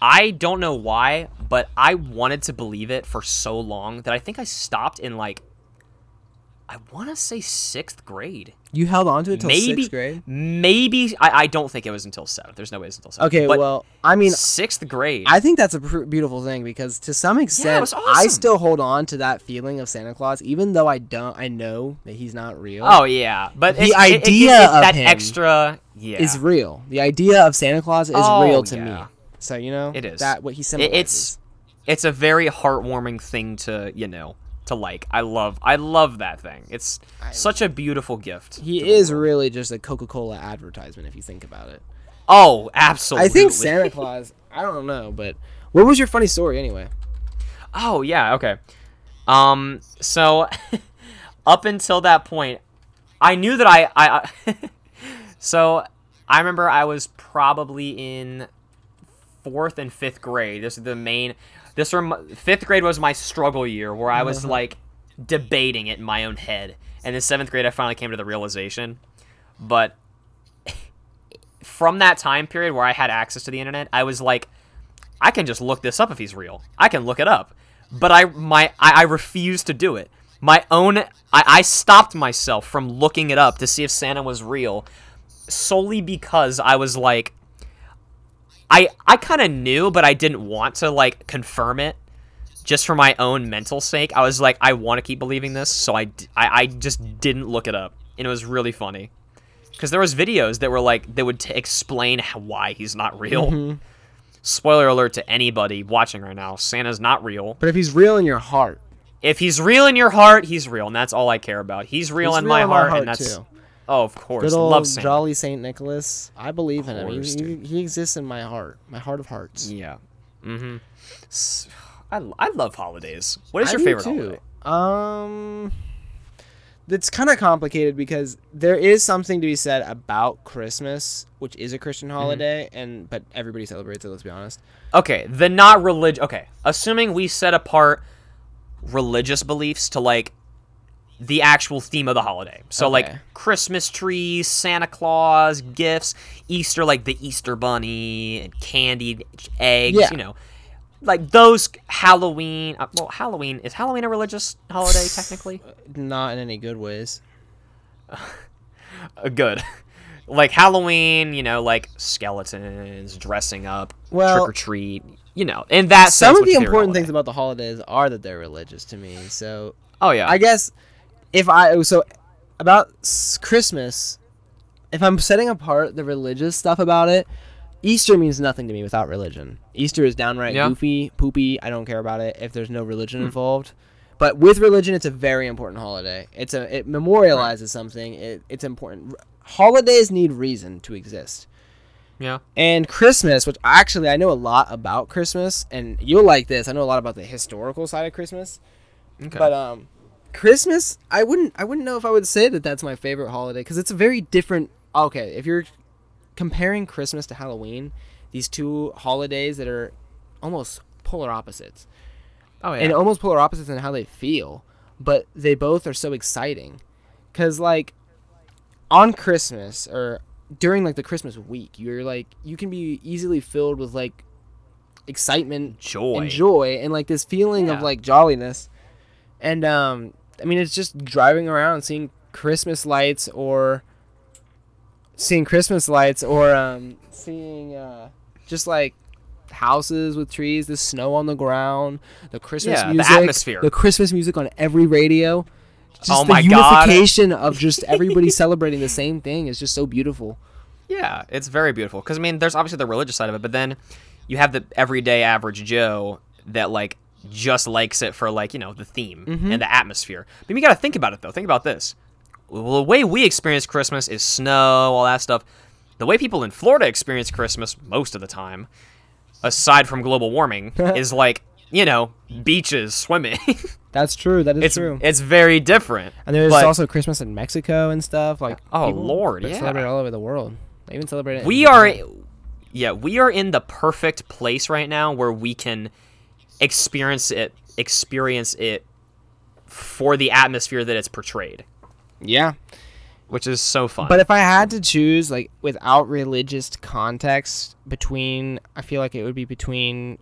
I don't know why, but I wanted to believe it for so long that I think I stopped in like I want to say sixth grade. You held on to it till maybe sixth grade. maybe I, I don't think it was until seventh. There's no way it's until seventh. Okay, but well, I mean, sixth grade. I think that's a pr- beautiful thing because to some extent, was I still hold on to that feeling of Santa Claus, even though I don't. I know that he's not real. oh yeah, but The it's, it- it idea it of that extra yeah is real. The idea of Santa Claus is Oh, real to yeah. me. So you know, It is. that what he symbolizes. it's it's a very heartwarming thing to you know to like. I love I love that thing. It's such a beautiful gift. he is world. really just a Coca Cola advertisement if you think about it. Oh, absolutely. I think Santa Claus. I don't know, but what was your funny story anyway? Oh yeah, okay. Um, so up until that point, I knew that I I. I so I remember I was probably in fourth and fifth grade. This is the main. This were my, fifth grade was my struggle year where I was mm-hmm. like debating it in my own head, and in seventh grade I finally came to the realization. But from that time period where I had access to the internet, I was like, I can just look this up if he's real. I can look it up. But I my I, I refused to do it. My own I, I stopped myself from looking it up to see if Santa was real solely because I was like I I kind of knew but I didn't want to like confirm it just for my own mental sake. I was like I want to keep believing this, so I I just didn't look it up. And it was really funny. Cuz there was videos that were like that would t- explain how, why he's not real. Mm-hmm. Spoiler alert to anybody watching right now, Santa's not real. But if he's real in your heart, If he's real in your heart, he's real, and that's all I care about. He's real he's in real my in heart, and that's too. Oh, of course, Good old love Santa. jolly Saint Nicholas. I believe in him. course, He, he, dude. he exists in my heart, my heart of hearts. Yeah. Mm-hmm. I, I love holidays. What is I your do favorite too. holiday? Um, it's kind of complicated because there is something to be said about Christmas, which is a Christian Mm-hmm. holiday, and but everybody celebrates it. Let's be honest. Okay, the not religious. Okay, assuming we set apart religious beliefs to like the actual theme of the holiday. So like Christmas trees, Santa Claus, gifts, Easter like the Easter bunny and candied eggs, Yeah. you know. Like those Halloween, uh, well Halloween is Halloween a religious holiday technically? Not in any good ways. Uh, good. like Halloween, you know, like skeletons dressing up, Well- trick or treat, you know. In that Some sense, of the important holiday? things about the holidays are that they're religious to me. So Oh yeah. I guess if I so about Christmas, if I'm setting apart the religious stuff about it, Easter means nothing to me without religion. Easter is downright Yeah. goofy, poopy. I don't care about it if there's no religion involved. But with religion, it's a very important holiday. It's a it memorializes something. It, it's important. Holidays need reason to exist. Yeah. And Christmas, which actually I know a lot about Christmas, and you'll like this. I know a lot about the historical side of Christmas. Okay. But um, Christmas, I wouldn't, I wouldn't know if I would say that that's my favorite holiday because it's a very different. Okay, if you're comparing Christmas to Halloween, these two holidays that are almost polar opposites, oh yeah. and almost polar opposites in how they feel, but they both are so exciting. Cause like on Christmas or during like the Christmas week, you're like you can be easily filled with like excitement joy. and joy and like this feeling of like jolliness. And um I mean it's just driving around seeing Christmas lights or seeing Christmas lights or um seeing uh just like houses with trees, the snow on the ground, the Christmas Yeah, the music, atmosphere. the Christmas music on every radio. Just Oh the my God. unification of just everybody celebrating the same thing is just so beautiful. Yeah, it's very beautiful. Because I mean, there's obviously the religious side of it, but then you have the everyday average Joe that like just likes it for like you know the theme Mm-hmm. and the atmosphere. But you got to think about it though. Think about this. Well, the way we experience Christmas is snow, all that stuff. The way people in Florida experience Christmas most of the time, aside from global warming, is like you know beaches, swimming. That's true. That is it's true. it's very different. And there's But also Christmas in Mexico and stuff. Like Oh, Lord, yeah. celebrate all over the world. They even celebrate it. in we are yeah we are in the perfect place right now where we can experience it experience it for the atmosphere that it's portrayed Yeah, which is so fun but if I had to choose, like without religious context, between I feel like it would be between.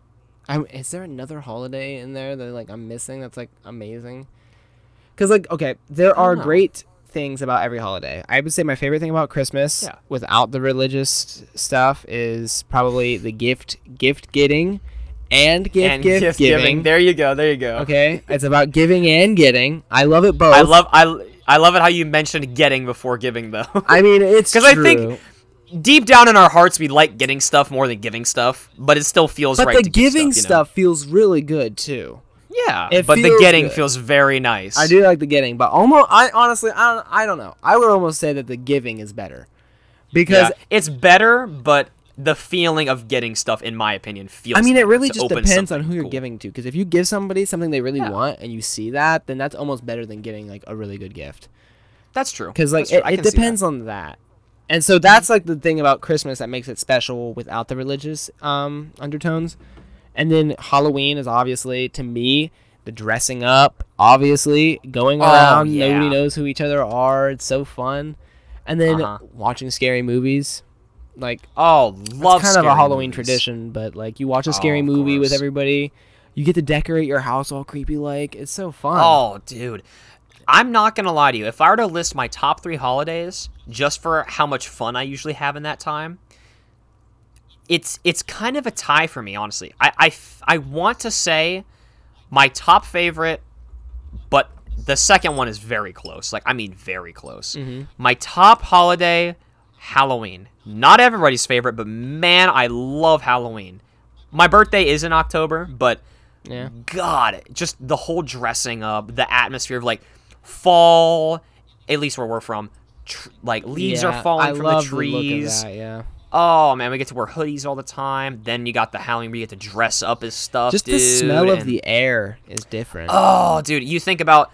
I, is there another holiday in there that like I'm missing that's like amazing? Because like okay, there are know. great things about every holiday. I would say my favorite thing about Christmas, Yeah. without the religious stuff, is probably the gift gift getting, and gift and gift, gift giving. giving there you go there you go Okay, it's about giving and getting. I love it both. i love i i love it how you mentioned getting before giving though I mean, it's because I think deep down in our hearts we like getting stuff more than giving stuff but it still feels but right the to give giving stuff, you know? stuff feels really good too. yeah It but the getting good. feels very nice I do like the getting, but almost I honestly I don't I don't know. I would almost say that the giving is better because yeah, it's better, but the feeling of getting stuff, in my opinion, feels. I mean, it really just depends on who you're cool. giving to. Because if you give somebody something they really Yeah. want and you see that, then that's almost better than getting like a really good gift. That's true. Because like true. it, it see that. depends on that. And so that's like the thing about Christmas that makes it special without the religious um, undertones. And then Halloween is obviously to me the dressing up, obviously going Oh, around. yeah. Nobody knows who each other are. It's so fun. And then Uh-huh. watching scary movies, like Oh, love it's kind of a Halloween movies. tradition. But like you watch a Oh, scary of movie with everybody, you get to decorate your house all creepy like. It's so fun. Oh, dude. I'm not gonna lie to you. If I were to list my top three holidays, just for how much fun I usually have in that time, it's it's kind of a tie for me, honestly. I I, I want to say my top favorite, but the second one is very close. Like I mean, very close. Mm-hmm. My top holiday, Halloween. Not everybody's favorite, but man, I love Halloween. My birthday is in October, but yeah. God, just the whole dressing up, the atmosphere of like fall, at least where we're from, tr- like leaves Yeah, are falling I from the trees. that, yeah. oh man, we get to wear hoodies all the time. Then you got the Halloween where you get to dress up as stuff. Just the dude, smell of the air is different. Oh, dude, you think about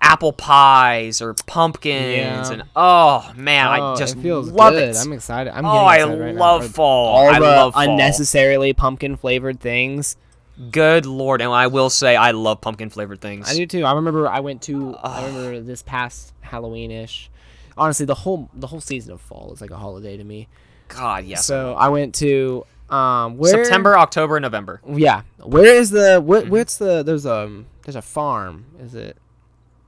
apple pies or pumpkins, Yeah. and oh man, Oh, I just it feels love good. it. I'm excited. I'm Oh, getting I excited right now love for fall. All I the love fall. unnecessarily pumpkin flavored things. Good lord, and I will say I love pumpkin flavored things. I do too. I remember I went to. I remember this past Halloween ish. Honestly, the whole the whole season of fall is like a holiday to me. God, yes. So I went to um where September, October, November. Yeah, where is the what? Mm-hmm. What's the there's um there's a farm. Is it?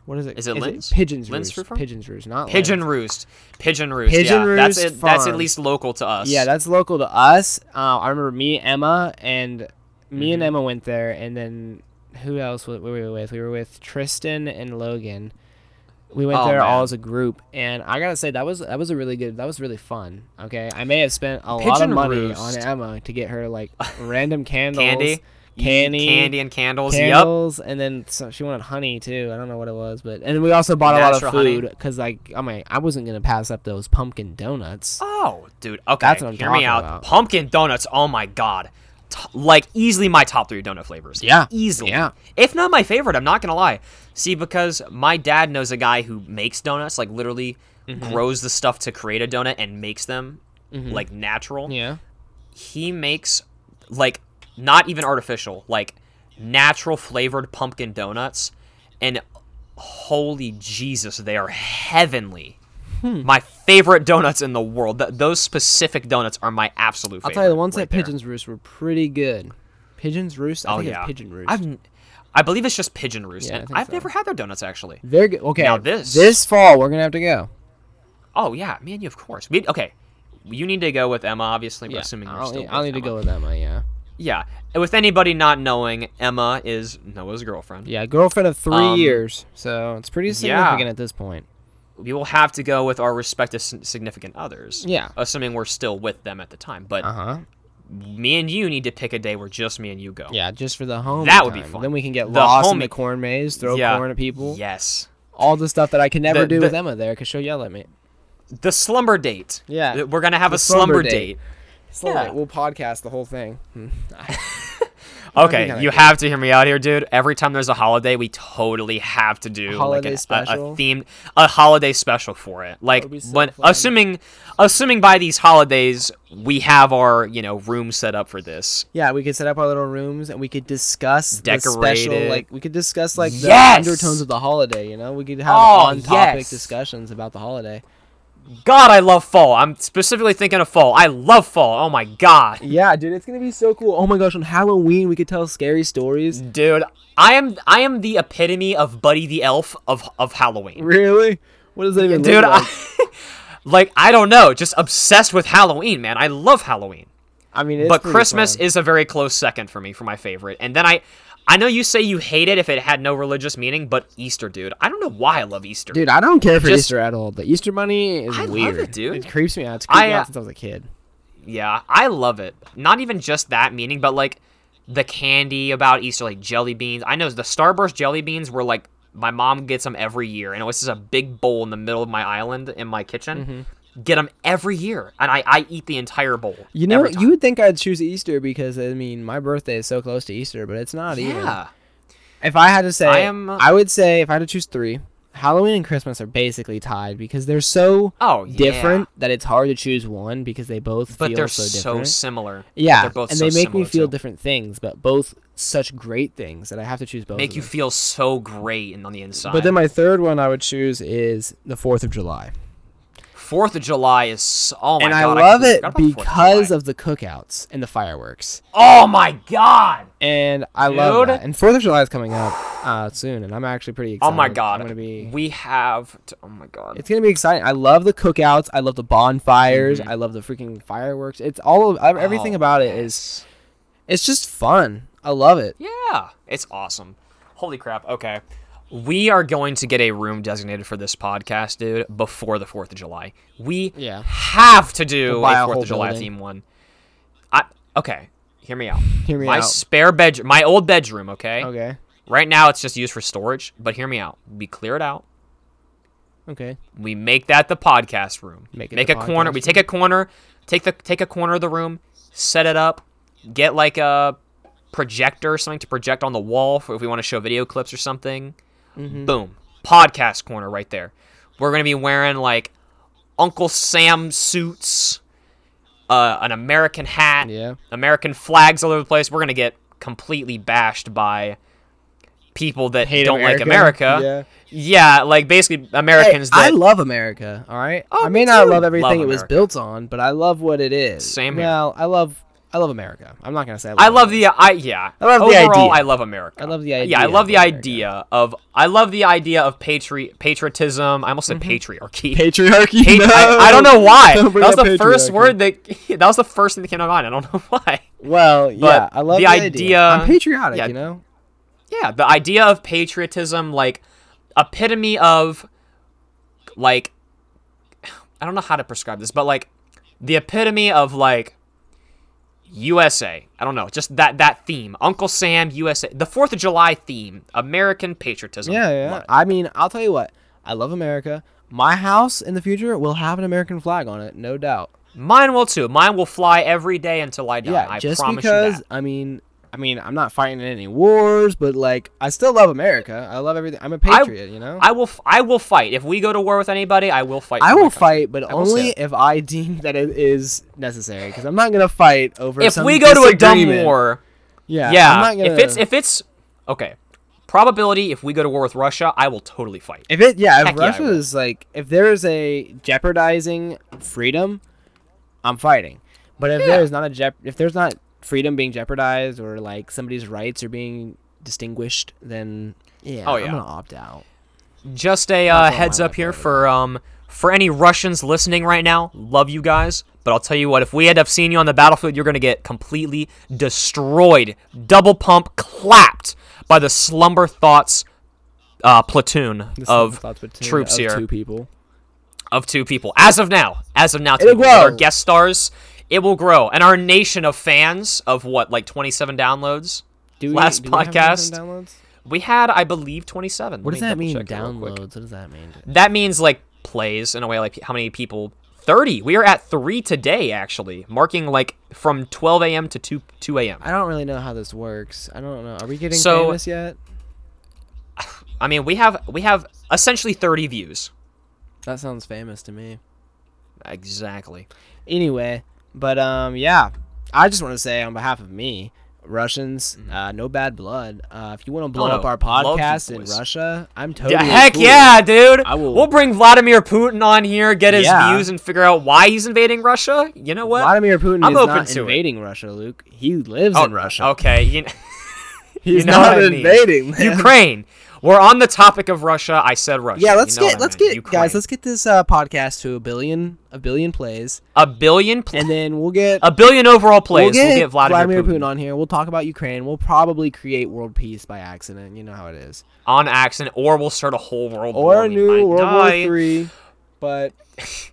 What is it? Is it Pigeons Lynn's Roost. Farm? Pigeons Roost, not Pigeon Lynn's. Roost. Pigeon Roost. Pigeon yeah, that's Roost it. That's at least local to us. Yeah, that's local to us. Uh, I remember me, Emma, and me and Mhm. Emma went there, and then who else were we with? We were with Tristan and Logan. We went Oh, there all as a group, and I gotta say that was that was a really good. That was really fun. Okay, I may have spent a lot of money Roost. on Emma to get her like random candles. Candy? Candy, candy and candles. Yep. candles, and then so she wanted honey too. I don't know what it was, but and we also bought a lot of food because like I mean I wasn't gonna pass up those pumpkin donuts. Oh, dude. Okay. That's what I'm Hear me out. about. Pumpkin donuts. Oh my god. T- like easily my top three donut flavors. Yeah. Easily. Yeah. If not my favorite, I'm not gonna lie. See, because my dad knows a guy who makes donuts, like literally Mm-hmm. grows the stuff to create a donut and makes them like natural. Yeah. He makes like not even artificial, like natural flavored pumpkin donuts, and holy Jesus, they are heavenly. Hmm. My favorite donuts in the world. Th- those specific donuts are my absolute favorite. I'll tell you the ones right at. Pigeons Roost were pretty good. Pigeons Roost. I Oh think yeah, it's Pigeon Roost. I've, I believe it's just Pigeon Roost, Yeah, I've so. never had their donuts actually. Very good. Okay. Now this- this fall we're gonna have to go. Oh yeah, me and you, of course. We okay. You need to go with Emma, obviously. But assuming you're I'll, still I'll need to go with Emma. Yeah. Yeah, with anybody not knowing, Emma is Noah's girlfriend. Yeah, girlfriend of three Um, years, so it's pretty significant at this point. We will have to go with our respective significant others. Yeah. assuming we're still with them at the time. But Uh huh. me and you need to pick a day where just me and you go. Yeah, just for the home. That would be fun. Then we can get The lost in the corn maze, throw Yeah. corn at people. Yes. All the stuff that I can never The- do the- with Emma there, because she'll yell at me. The slumber date. Yeah. We're gonna have The a slumber, slumber date. date. So Yeah. we'll podcast the whole thing. Okay, you have to hear me out here, dude. Every time there's a holiday, we totally have to do Holiday like a, a, a themed a holiday special for it. Like so when fun. assuming assuming by these holidays we have our you know room set up for this. yeah, we could set up our little rooms and we could discuss the special. Like we could discuss like the Yes! undertones of the holiday. You know, we could have Oh, on-topic yes. discussions about the holiday. God, I love fall. I'm specifically thinking of fall. I love fall. Oh my god. Yeah, dude, it's gonna be so cool. Oh my gosh, on Halloween we could tell scary stories. Dude, I am I am the epitome of Buddy the Elf of of Halloween. Really? What does that even Dude, like? I, like I don't know, just obsessed with Halloween, man. I love Halloween. I mean, it's but Christmas fun. is a very close second for me for my favorite. And then I I know you say you hate it if it had no religious meaning, but Easter, dude. I don't know why I love Easter. Dude, I don't care for Just- Easter at all. The Easter Bunny is I love weird. it, dude. It creeps me out. It's creeped me I, uh, out since I was a kid. Yeah, I love it. Not even just that meaning, but like the candy about Easter, like jelly beans. I know the Starburst jelly beans were like my mom gets them every year, and it was just a big bowl in the middle of my island in my kitchen. Mm-hmm. Get them every year, and I, I eat the entire bowl. You know, you would think I'd choose Easter because I mean, my birthday is so close to Easter, but it's not even. yeah. If I had to say, I I, would say if I had to choose three, Halloween and Christmas are basically tied because they're so Oh, yeah. different that it's hard to choose one because they both but feel they're so so, similar. yeah, they're both and so they make me feel too. different things, but both such great things that I have to choose both. Make you feel so great and on the inside. But then my third one I would choose is the Fourth of July. Fourth of July is so, oh my and god, I love completely it forgot about the 4th of because of the cookouts and the fireworks. oh my god. And I love that. And Fourth of July is coming up uh, soon, and I'm actually pretty excited. Oh my god. I'm gonna be. We have. To, oh my god. It's gonna be exciting. I love the cookouts. I love the bonfires. Mhm. I love the freaking fireworks. It's all of everything Oh, about it is. It's just fun. I love it. Yeah, it's awesome. Holy crap. Okay. We are going to get a room designated for this podcast, dude, before the 4th of July. We Yeah. have to do We'll a 4th of July building. theme one. I Okay, hear me out. Hear me my out. My spare bedroom, my old bedroom, okay? Okay. Right now it's just used for storage, but hear me out. We clear it out. Okay. We make that the podcast room. Make it make a corner. podcast We take a corner, take the take a corner of the room, set it up, get like a projector or something to project on the wall for if we want to show video clips or something. Mm-hmm. Boom. Podcast corner right there. We're gonna be wearing like Uncle Sam suits, uh, an American hat, Yeah. American flags all over the place. We're gonna get completely bashed by people that Hate don't like America. Yeah. Yeah, like basically Americans Hey, I love America. All right. Oh, I may not love everything Love it was built on, but I love what it is. Same here. Well, I love. I love America. I'm not gonna say. I love, I love the I yeah. I love the Overall, idea. I love America. I love the idea. Yeah, I love of the America. idea of I love the idea of patri- patriotism. I almost said mm-hmm. patriarchy. patriarchy. Pat- no. I, I don't know why. Don't That was the first word that that was the first thing that came to mind. I don't know why. Well, yeah, I love the the, idea- I'm patriotic, yeah. you know. Yeah, the idea of patriotism, like epitome of like I don't know how to prescribe this, but like the epitome of like USA. I don't know, just that that theme. Uncle Sam USA. The 4th of July theme. American patriotism. Yeah, yeah. I mean, I'll tell you what. I love America. My house in the future will have an American flag on it, no doubt. Mine will too. Mine will fly every day until I die. Yeah, I just promise because you that. I mean, I mean, I'm not fighting in any wars, but like, I still love America. I love everything. I'm a patriot, you know. I will f- I will fight. If we go to war with anybody, I will fight. I will fight, but I only if I deem that it is necessary. Because I'm not gonna fight over. If we go to a dumb war, yeah, yeah. I'm not gonna, If it's if it's okay, probability if we go to war with Russia, I will totally fight. If it, yeah, if Heck yeah, Russia is like, if there is a jeopardizing freedom, I'm fighting. But if Yeah. there is not a jep, if there's not freedom being jeopardized or like somebody's rights are being distinguished, then yeah, Oh, I'm gonna opt out. Just a uh, heads up here for um for any Russians listening right now. Love you guys, but I'll tell you what: if we end up seeing you on the battlefield, you're gonna get completely destroyed, double pump clapped by the Slumber Thoughts uh, platoon This of thoughts between- troops of here two people. of two people. As of now, as of now, two people. Our guest stars, it will grow, and our nation of fans of what like 27 downloads. Do we, Last do podcast, some downloads? We had, I believe, 27. What Let does that mean? double-check it real quick. Downloads. What does that mean? That means like plays in a way, like how many people? 30. We are at three today, actually, marking like from 12 a.m. to 2 2 a.m. I don't really know how this works. I don't know. Are we getting So- famous yet? I mean, we have we have essentially 30 views. That sounds famous to me. Exactly. Anyway, but um, yeah, I just want to say on behalf of me, Russians, uh, no bad blood. Uh, if you want to blow Mm-hmm. Oh, up our podcast in. Russia, I'm totally Yeah, heck cool. yeah, dude. I will- We'll bring Vladimir Putin on here, get his Yeah. views, and figure out why he's invading Russia. You know what? Vladimir Putin I'm is open not to it. invading Russia, Luke. He lives Oh, in Russia. Okay, you He's know not what I mean. invading. Ukraine. We're on the topic of Russia. I said Russia. Yeah, let's You know get let's meant. get Ukraine. guys, let's get this uh, podcast to a billion a billion plays, a billion, pl- and then we'll get a billion overall plays. we'll get, Vladimir, Vladimir Putin, Putin on here. We'll talk about Ukraine. We'll probably create world peace by accident. You know how it is. on accident, or we'll start a whole world Or war. a new World die. War Three. But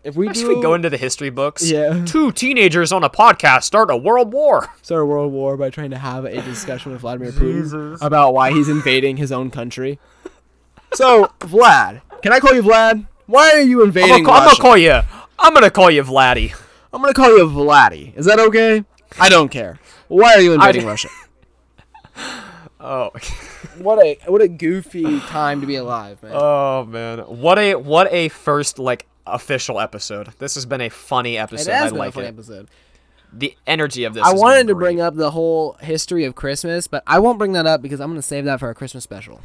if we do we go into the history books. Yeah. Two teenagers on a podcast start a world war. start a world war by trying to have a discussion with Vladimir Putin about why he's invading his own country. So, Vlad, can I call you Vlad? Why are you I'm invading gonna, I'm gonna call you. I'm gonna call you Vladdy. I'm gonna call you Vladdy. Is that okay? I don't care. Why are you invading Russia? Oh. What a what a goofy time to be alive, man. Oh man, what a what a first like official episode. This has been a funny episode. it has I been like a funny it. episode. The energy of this. I wanted to bring up the whole history of Christmas, but I won't bring that up because I'm gonna save that for our Christmas special.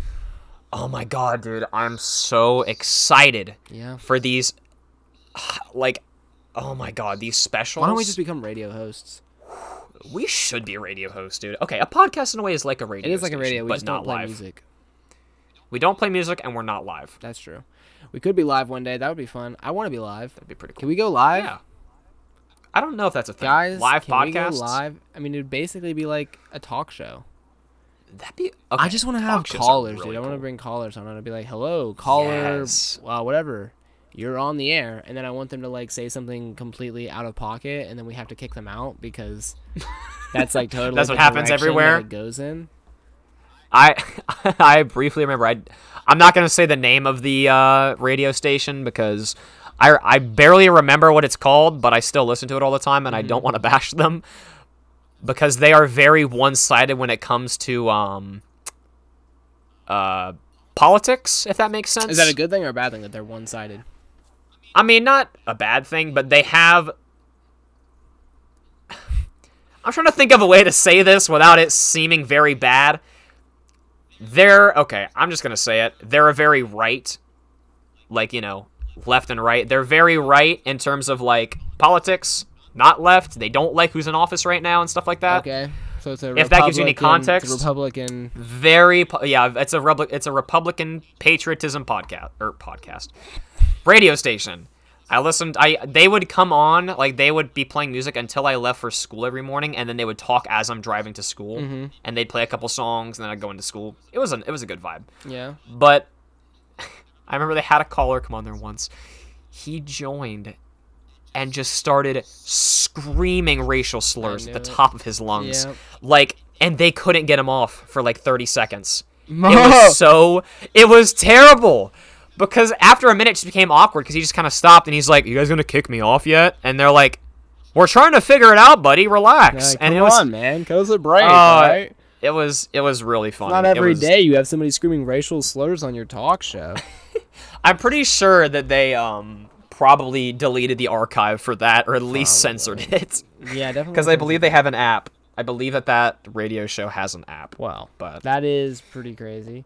Oh my god, dude! I'm so excited Yeah. for these. Like, oh my god, these specials. Why don't we just become radio hosts? We should be a radio hosts, dude. Okay, a podcast in a way is like a radio. It is like a radio. We but just not live. music. We don't play music, and we're not live. That's true. We could be live one day. That would be fun. I want to be live. That'd be pretty cool. Can we go live? Yeah. I don't know if that's a thing. Guys, live can we podcasts. go live? I mean, it would basically be like a talk show. That'd be. I just want to have talk shows are callers, really dude. I want to bring callers on. I want to be like, "Hello, caller, Yes. wow, whatever. You're on the air," and then I want them to like say something completely out of pocket, and then we have to kick them out because that's like totally. That's what happens everywhere? It goes in. I I briefly remember. I I'm not gonna say the name of the uh, radio station because I I barely remember what it's called, but I still listen to it all the time, and I Mm-hmm. don't want to bash them because they are very one sided when it comes to um uh politics. If that makes sense. Is that a good thing or a bad thing that they're one sided? I mean, not a bad thing, but they have. I'm trying to think of a way to say this without it seeming very bad. They're okay. I'm just gonna say it. They're a very right, like you know, left and right. They're very right in terms of like politics, not left. They don't like who's in office right now and stuff like that. Okay, so it's a If that gives you any Republican- it's a context. Republican. Very, yeah. It's a Repub- it's a Republican patriotism podcast or er, podcast, radio station. I listened. I they would come on like they would be playing music until I left for school every morning, and then they would talk as I'm driving to school, mm-hmm. and they'd play a couple songs, and then I'd go into school. It was a it was a good vibe. Yeah. But I remember they had a caller come on there once. He joined and just started screaming racial slurs at the top of his lungs. Yep. Like, and they couldn't get him off for like 30 seconds. It was so, it was terrible. Because after a minute, it just became awkward because he just kind of stopped and he's like, You guys gonna kick me off yet? And they're like, We're trying to figure it out, buddy. Relax. Like, and it was, on, man, close a break, Uh, right? it was, it was really funny. Not every was- day you have somebody screaming racial slurs on your talk show. I'm pretty sure that they um probably deleted the archive for that, or at least censored it, yeah, definitely. because I believe they have an app. I believe that that radio show has an app. Well, But that is pretty crazy.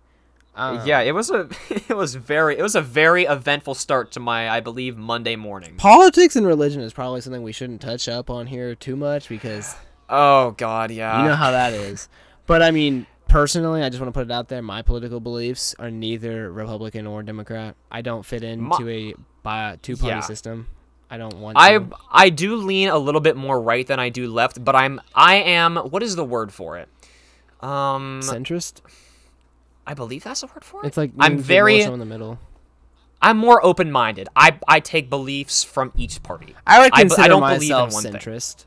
Um, yeah, it was a it was very it was a very eventful start to my I believe Monday morning. Politics and religion is probably something we shouldn't touch up on here too much because Oh God, yeah. you know how that is. But I mean, personally, I just want to put it out there. My political beliefs are neither Republican or Democrat. I don't fit into a bi- two-party Yeah. system. I don't want. I to. I do lean a little bit more right than I do left, but I'm I am what is the word for it? Um, centrist. I believe that's the word for it. It's like I'm means you're more very in the middle. I'm more open minded. I I take beliefs from each party. I would I b- I consider don't believe in myself one thing. centrist,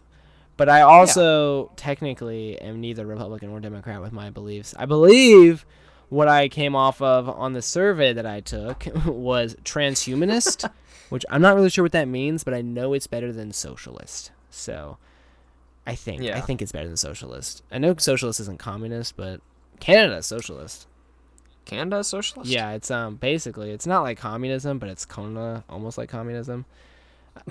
but I also technically am neither Republican or Democrat with my beliefs. I believe what I came off of on the survey that I took was transhumanist, which I'm not really sure what that means, but I know it's better than socialist. So I think I think it's better than socialist. I know socialist isn't communist, but Canada's socialist. Canada socialist. Yeah, it's um basically it's not like communism, but it's kinda almost like communism.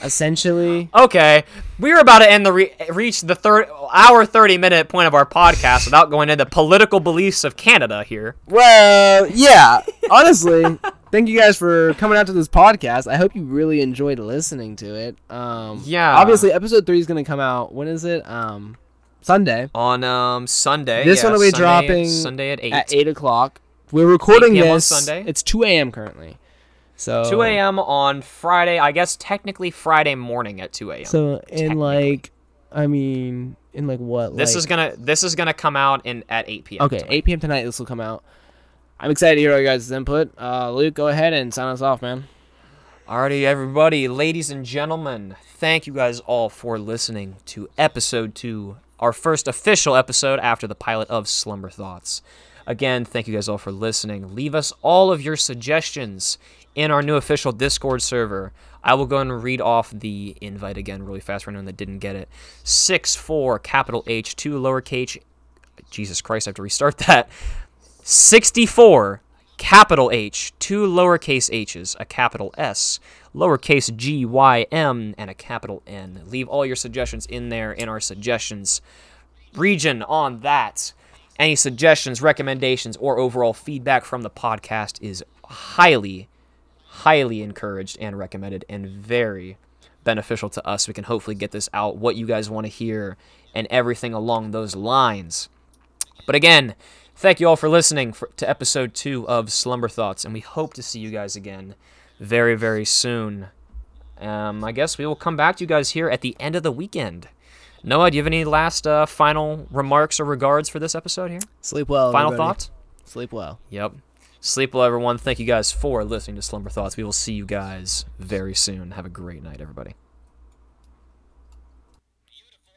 Essentially, Okay, we're about to end the re- reach the third hour thirty minute point of our podcast without going into political beliefs of Canada here. well, yeah. Honestly, thank you guys for coming out to this podcast. I hope you really enjoyed listening to it. Um, Yeah. Obviously, episode three is gonna come out. When is it? Um, Sunday On um Sunday. This yeah, one will be Sunday- dropping Sunday at eight. at eight o'clock. We're recording 8 p.m. on this. Sunday? It's two a.m. currently. So 2 a.m. on Friday. I guess technically Friday morning at 2 a.m. So in like, I mean, in like what? this like, is gonna this is gonna come out in at 8 p.m. Okay, 8 p.m. tonight. This will come out. I'm excited to hear all your guys' input. Uh, Luke, go ahead and sign us off, man. Alrighty, everybody, ladies and gentlemen, thank you guys all for listening to episode two, our first official episode after the pilot of Slumber Thoughts. Again, thank you guys all for listening. Leave us all of your suggestions in our new official Discord server. I will go and read off the invite again really fast for anyone that didn't get it. Six four capital H two lowercase. Jesus Christ, I have to restart that. 64 capital H, two lowercase h's, a capital S, lowercase g, y, m, and a capital N. Leave all your suggestions in there in our suggestions region on that. Any suggestions, recommendations, or overall feedback from the podcast is highly, highly encouraged and recommended and very beneficial to us. We can hopefully get this out, what you guys want to hear, and everything along those lines. But again, thank you all for listening for, to episode two of Slumber Thoughts, and we hope to see you guys again very, very soon. Um, I guess we will come back to you guys here at the end of the weekend. Noah, do you have any last uh, final remarks or regards for this episode here? Sleep well. Final everybody. thoughts? Sleep well. Yep. Sleep well, everyone. Thank you guys for listening to Slumber Thoughts. We will see you guys very soon. Have a great night, everybody.